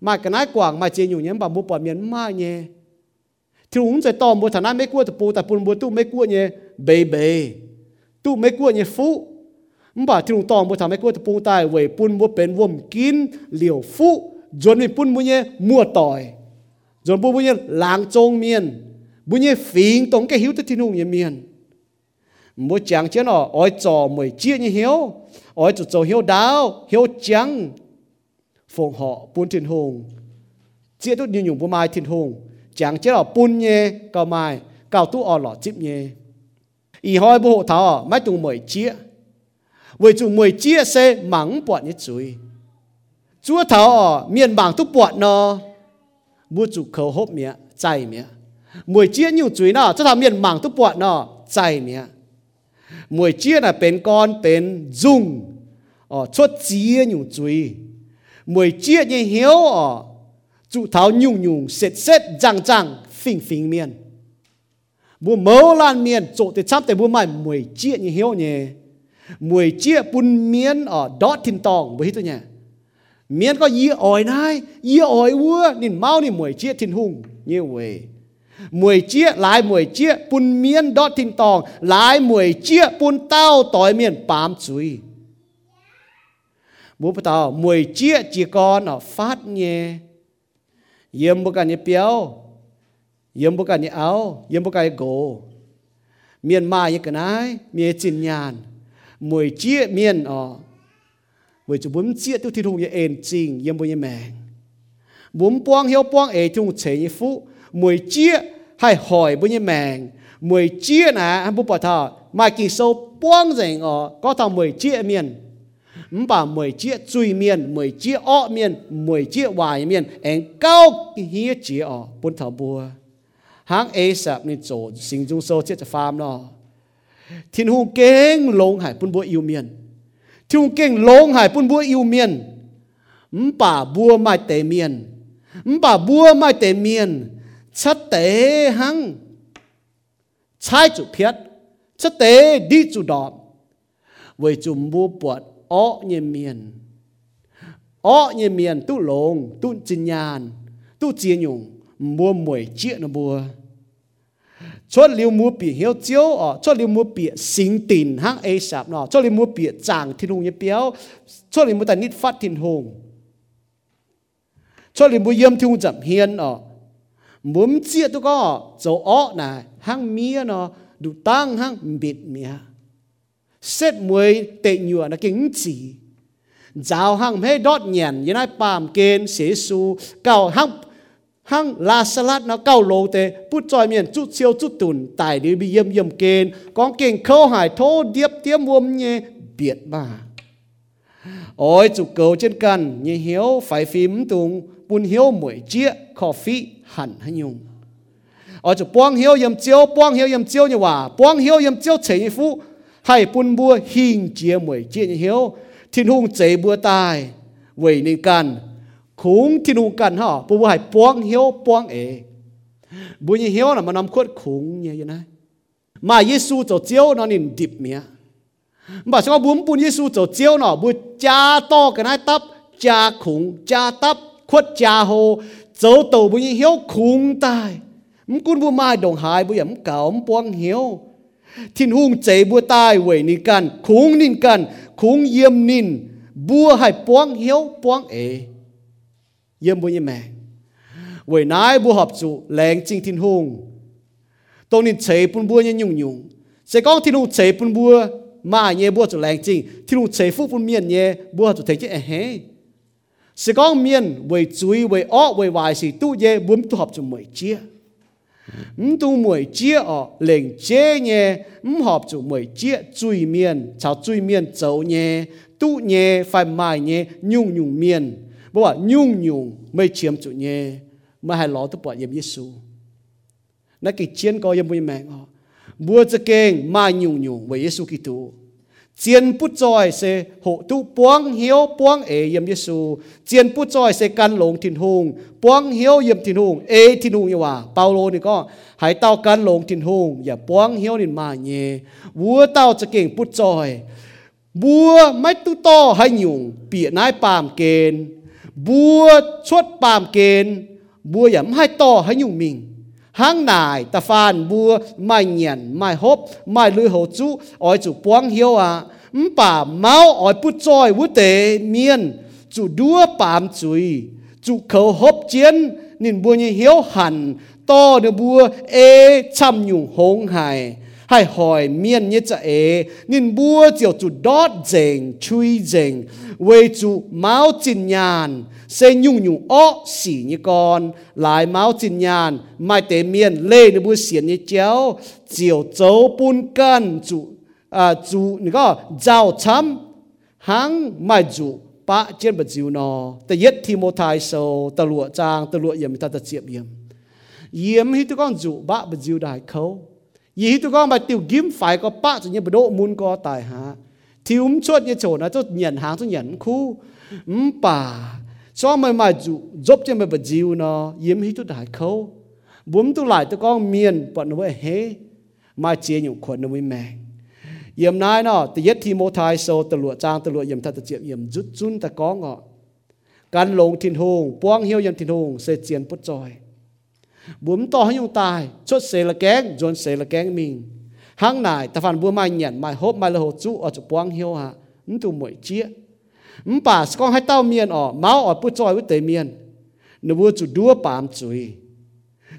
mai cái này quảng mai chia nhung nhé bà mua bỏ miền mai nhé thì chúng sẽ tòm mua thằng này mấy cua thì bù tại bùn bùn tu mấy cua nhé bề bề tu mấy cua nhé phú mà bà thì chúng tòm mua thằng mấy cua thì bù tại về bùn mua bền vôm kín liều phú dồn mình bùn mua nhé mua tỏi dồn bùn mua nhé làng trông miền bùn nhé phình tổng cái hiếu tới thiên hùng nhé miền mua chẳng chứ nó ôi trò mười chia như hiếu. Ôi trò trò hiếu đáo, hiếu chẳng phong họ buôn thiên hùng. Chia tốt như nhung bùn mai thiên hùng. Chẳng chứ nó buôn nhé cao mai. Cao tu ở lọ chip nhé ý hỏi bộ hộ thảo mấy tụ mười chia. Với chủ mười chia xe mắng bọn như chuối chúa thảo miền bảng tu bọn nó mua chủ khẩu hộp mía chạy mía mười chia nhiều chuối nó cho thảo miền bảng tu bọn nó chạy mía mười chia là bên con bên dùng, ở ờ, chốt chia nhung chui mười chia như hiếu ở chủ tháo nhung nhung sệt sệt răng răng phình phình miền bu mơ lan miền chỗ thì chắp thì bu mày mùi chia như hiếu nhé mùi chia bun miền ở ờ, đó thìn tòng với tôi nhé miền có ý ỏi nai ý ỏi vua nên mau nên mùi chia thìn hùng như vậy mùi chia lại mùi chia bùn miên đó thình tòng lại mùi chia bùn tao tỏi miên bám chuối bố bà tao mùi chia chỉ con ở phát nhẹ, yếm bốc cái béo yếm bốc cái áo yếm bốc cái gỗ. Miên mai như cái này miên chín nhàn mùi chia miên ở mùi chú bún chia tiêu thi thùng như ên trình yếm bố như mèng. Bún buông hiếu buông ế chung chế như phú mùi chia hay hỏi bao như mèng mùi chia nè, anh bố bảo thọ mà kỳ sâu buông rảnh ở, có thằng mùi chia miền. Bà mười chia chui miền, mười chia ọ miền, mười chia hoài miền anh cao hiết chia ọ bốn thọ bùa. Hang ê sạp nên chỗ sinh dung sâu chết phàm nó thiên hùng kênh lông hải bốn bùa yêu miền. Thiên hùng kênh lông hải bốn bùa yêu miền. Bà bùa mai tề miền. Bà bùa mai tề miền chất tế hăng. Trái chủ phiết chất tế đi chủ đọm. Với chủ mua bọt ó như miền. Ó như miền tu lồng tu chinh nhàn tu chia nhung mua mùi chia nó mua. Cho liu mua bị hiếu chiếu ở cho liu mua bị sinh tình hang ấy sạp nó cho liu mua bị chàng thiên hùng như béo, cho liu mua tài nít phát thiên hùng. Cho liu mua yếm thiên hùng chậm hiền ở muốn chia tu có dấu ó nà, hang mía nó đủ tăng hang bịt mía. Xét mùi tệ nhựa nó kính chỉ. Giáo hăng hay đót nhàn như này bàm kên xế su cầu hăng hăng la salad nó cầu lô tê. Bút tròi miền chút siêu chút tùn tài đi bị yếm yếm kên. Con kên khâu hải thô điệp tiêm mồm nhé biệt mà. Ôi chủ cầu trên cần như hiếu phải phím tung buôn hiếu mũi chia coffee hẳn hay nhung? Ở chỗ buông hiếu yếm chiếu buông hiếu yếm chiếu như hòa. Buông hiếu yếm chiếu chế phú. Hay bún bua hình chia mười chia như hiếu. Thiên hùng chế bua tài vậy nên cần khủng thiên hùng cần hả? Bua hay buông hiếu buông ế. Bua như hiếu là mà nằm khuất khủng như thế này. Mà Giêsu cho chiếu nó nên điệp mía. Mà sao bún bún Giêsu cho chiếu nó? Bua cha to cái này tấp cha khủng cha tấp khuất cha hồ dấu tàu bua như hiếu khủng tài cũng bua mai đồng hài bua yếm cảo buông hiếu. Thiên hùng chế bùa tai vậy ni càn khung nin càn khung yếm nin bùa hay buông hiếu buông ế. Yếm bua như mẹ. Vậy nái bùa hợp chủ lẹng chính thiên hùng tôi nên chế bún bua như nhung nhung. Sẽ có thiên hùng chế bún bua mà nhé bua chủ lẹng chính thiên hùng chế phúc bún miền nhé bua chủ thấy chứ ế sẽ có miền với chuối với ó với vài sĩ tu dê bấm tu học cho mỗi chia. Mũ tu mỗi chia ở lệnh chế nhé mũ học cho mỗi chia chuối miền chào chuối miền chấu nhé tu nhé phải mài nhé, nhung nhung miền bảo à nhung nhung mới chiếm chủ nhé mà hai lọ tu bỏ yếm Giêsu nãy kỳ chiến có yếm với mẹ họ bùa cho kênh mà nhung nhung với Giêsu Kitô มเยซูนักกิจเชียนก็ยังไม่แมงอ๋อบัวจะเก่งมายุ่งยุ่งไว้เยซูกิตูเจียนปุจอยเสหตุปวงเหียวปวงเอเยี่ยมเยซูเจียนปุจอยเสกันหลงทินหงปวงเหียวเยี่ยมทินหงเอทินหงอย่าว่าเปาโลนี่ก็หายเต้ากันหลงทินหงอย่าปวงเหี hang nai ta fan bua, mai nyen mai hop mai lui ho chu oi chu puang hiu a à. mpa mau oi put choi wu te mien chu đua pam chui chu khâu hop chiến. Nin bua như hiếu hẳn, to de bua e chăm nhung hong hai hay hỏi miên như chả ế, nên bua chiều chủ đót dành chui dành về chủ máu chín nhàn sẽ nhung nhung ó xỉ như con. Lại máu chín nhàn, mai tế miên lê như bua xiên như chéo. Chiều châu bún can chủ à chủ nó có giàu chấm. Hãng mai chủ ba trên bật diu nó ta yết thi mô thai sâu ta lụa trang ta lụa yếm ta ta chiệm yếm. Yếm hi tu con dụ ba bật diu đại khâu ยี่ตัวก็มาติวกิมฝ่ายก็ป้าจนยังบโดมุนก็ตายหาทิวมชดเนี่ยโจนะจะเหยียนหางจะเหยียนคู่อืมป่าชอบมามาจุจบจะมาบจิวเนาะยิ้มให้ตัวได้เขาบุ้มตัวหลายตัวก็เมียนปนไว้เฮมาเจียอยู่คนนวิแมงเยี่ยมนายเนาะแต่ยัดทีโมทายโซตลวดจางตลวดเยี่ยมทัตเจียบเยี่ยมจุดจุนตะก้องอ่ะการลงทินหงป้วงเฮียวยันทินหงเสเจียนปุจจอย bùm to hay nhung tài chốt xe là kén dồn xe là kén mình hang này ta phản bùa mai nhận mai hốp mai là hồ chú ở chỗ quang hiếu ha ứng tụ mỗi chia ứng bà con hai tao miền ở máu ở bút trôi với tề miền nó bùa chủ đua bám chuối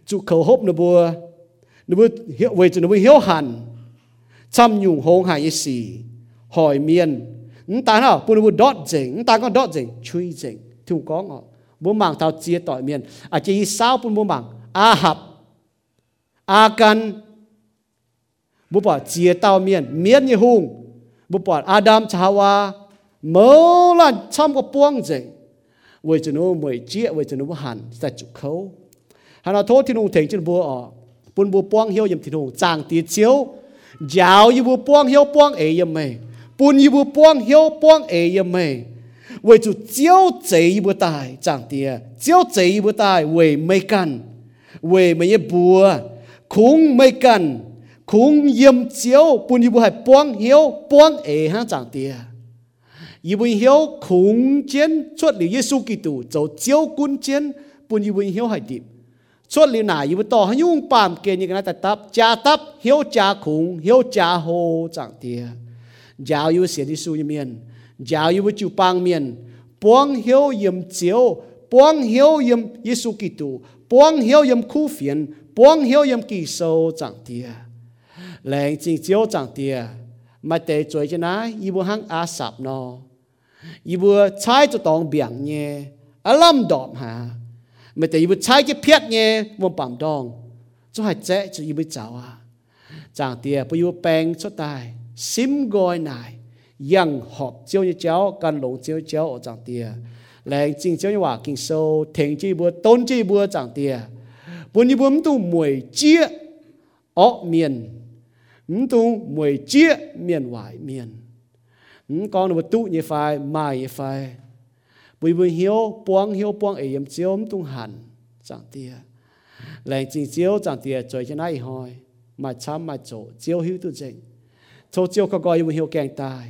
chủ khẩu hốp nó bùa nó bùa hiệu về chủ nó bùa hiếu hẳn chăm nhung hông hài gì hỏi miền ứng ta nào bùa nó bùa đót dình ứng ta có đót dình chui dình thì không có ngọ bùa mảng tao chia tỏi miền à chỉ sao bùa bùa mảng อาหับอากันบุปผาเจียเต้าเมียนเมียนยี่หุงบุปผาอาดัมชาวาเมื่อลันช่ำก็ป้วงเจเวจนูมวยเจียเวจนู 阿合、阿甘，不把接到面面一红，不把阿当查哇，冇啦，参个帮子，为着侬每接，为着侬喊在住口，喊阿托天龙停就不哦，不不帮后也天龙长地久，摇一不帮后帮哎也没，不一不帮后帮哎也没。为主交贼不带，长爹交贼不带为没干。 เวไม่เยบัวคุงไม่กันคุงเยี่ยมเจียวปุ่นยิบุให้ป้วงเหียวป้วงเอฮะจางเตียยิบุเหียวคุงเจียนชดหรือเยซูกิตูเจ้าเจียวกุนเจียนปุ่นยิบุเหียวให้ดิบชดหรือหนายิบุต่อให้ยุ่งปามเกณฑ์ยังไงแต่ตับจาตับเหียวจาคุงเหียวจาโฮจางเตียยาวยิบุเสียดิสูยเมียนยาวยิบุจูปางเมียนป้วงเหียวเยี่ยมเจียวป้วงเหียวเยี่ยมเยซูกิตู buông hiếu yếm khu phiền, buông hiếu yếm kỳ sâu chẳng tia lệnh chính chiếu chẳng tia mà tệ chuối cho ná y bu hăng á sạp nó. Y bu trái cho tòng biển nhé á lâm đọm hà. Mà tệ y bu trái cái phiết nhé mồm bảm đong cho hai trẻ cho y bu cháu à. Chẳng tia bu yu bèng cho tài sim goi nài, yang họp chiếu như cháu cần lộn chiếu cháu ở chẳng tia 来进修一话经收，停这波，东这波涨跌，不你不们都每节哦面，唔都每节面外面，唔讲那么多一块卖一块，不不晓帮晓帮哎呀，只唔都喊涨跌，来进修涨跌在在哪一块，卖参卖做，只晓都正，做只个个要晓惊大，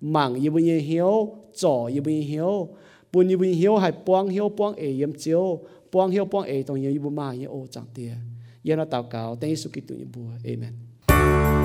忙要要晓做要要晓。 có gọi yếm hiếu kẹng tài mảng yếm hiếu chỗ yếm hiếu ปุ่นยีบุญเหียวให้ปวงเหียวปวงเอเยี่ยมเจียวปวงเหียวปวงเอตรงยีบุมาเยโอจังเตียเยนเราตาวกาวแต่ยิสุกิตุยบัวเอเมน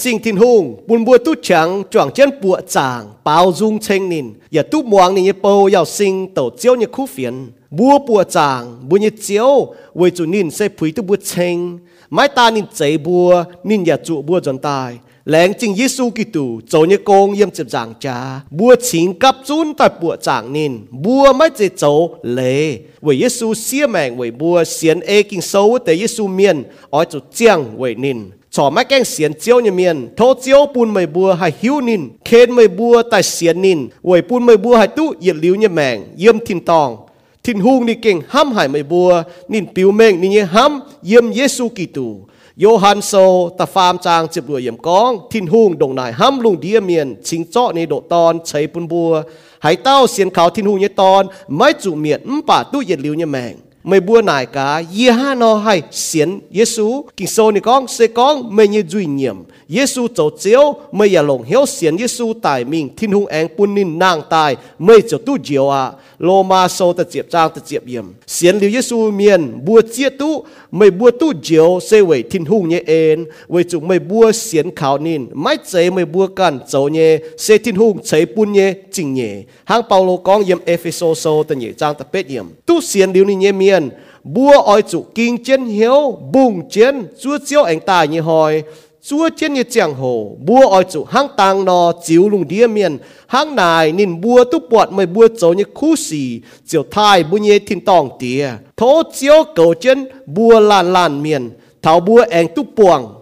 khu phiền, bùa bùa chàng, bùa như chiếu, với chủ nín sẽ phủy tu bùa chênh, mái ta nín cháy bùa, nín ya trụ bùa dọn tài, lén chinh Giêsu Kitô, chỗ như công yếm chụp giảng cha, bùa chính cấp chun tại bùa chàng nín, bùa mái chế chỗ lệ, với Giêsu xia mẹng với bùa xiên ê kinh sâu tế Giêsu miên, ở chỗ chiang với nín, ชอไม่แกงเสียนเจียวเนี่ยเมียนโทเจียวปูนไม่บัวให้หิวนินเคนไม่บัวแต่เสียนนินไว้ปูนไม่บัวให้ตู้เหยียดลิ้วเนี่ยแมงเยี่ยมทินตอง ทินหุงนี่เก่งห้ำหายไม่บัว นินปิวเมงนี่เนี่ยห้ำเยี่ยมเยซูกิตู โยฮันโซตะฟามจางเจ็บรวยเยี่ยมกอง ทินหุงดงนายห้ำลุงเดียเมียน ชิงเจาะในโดตอนใช้ปุนบัวหายเต้าเสียนเขาทินหุงเนี่ cho mấy cái xiên chiếu như miền. Thô chiếu bùn mày bùa hay hiu nín. Khen mày bùa tại xiên nín. Uầy bùn mày bùa hay tú yết liu như mèng. Yếm thìn tòng. Thìn hung ni kinh hâm hải mày bùa. Nín biểu mèng nín như hâm yếm Giêsu Kitô Yohan so ta farm chang chụp lùi yếm con thìn hung đồng nai hâm lùng đĩa miền. Chính cho ni độ ton cháy bùn bùa. Hay tao xiên khảo thìn hung như tòn mấy chủ miền ấm bà tú yết liu như mèng mày bua nải cả ye ha no hay xiên Giêsu kinh sâu ni con sẽ con mày như duy nhiệm. Giêsu tổ chiếu mày ya lòng hiếu xiên Giêsu tại mình thiên hùng anh quân ninh nàng tài mày cho tu diệu à. โลมาโซตะเจียบจางตะเจียบเยี่ยมเสียนลิวเยซูเมียนบัวเจียตู้ไม่บัวตู้เจียวเซเวยทิ้นหุงเนี่ยเอ็นเวยจุไม่บัวเสียนขาวนินไม่เจไม่บัวกันเจ้าเนี่ยเซทิ้นหุงใช้ปุนเนี่ยจริงเนี่ยหางเปาโลก้องเยี่ยมเอเฟโซโซตะเนี่ยจางตะเป็ดเยี่ยมตู้เสียนลิวนี่เนี่ยเมียน bua oi chủ kinh chiến hiếu bùng chiến chúa chiếu ảnh tài như hồi chúa trên như chẳng hồ bua oi chủ hang tang nò, chiếu lùng địa miền, hang nài nên bua tu bọt mới bua chỗ như khu xì, chiều thai bu nhê thiên tòng tía. Thố chiếu cầu chân bua lan lan miền thảo bua anh tu buồng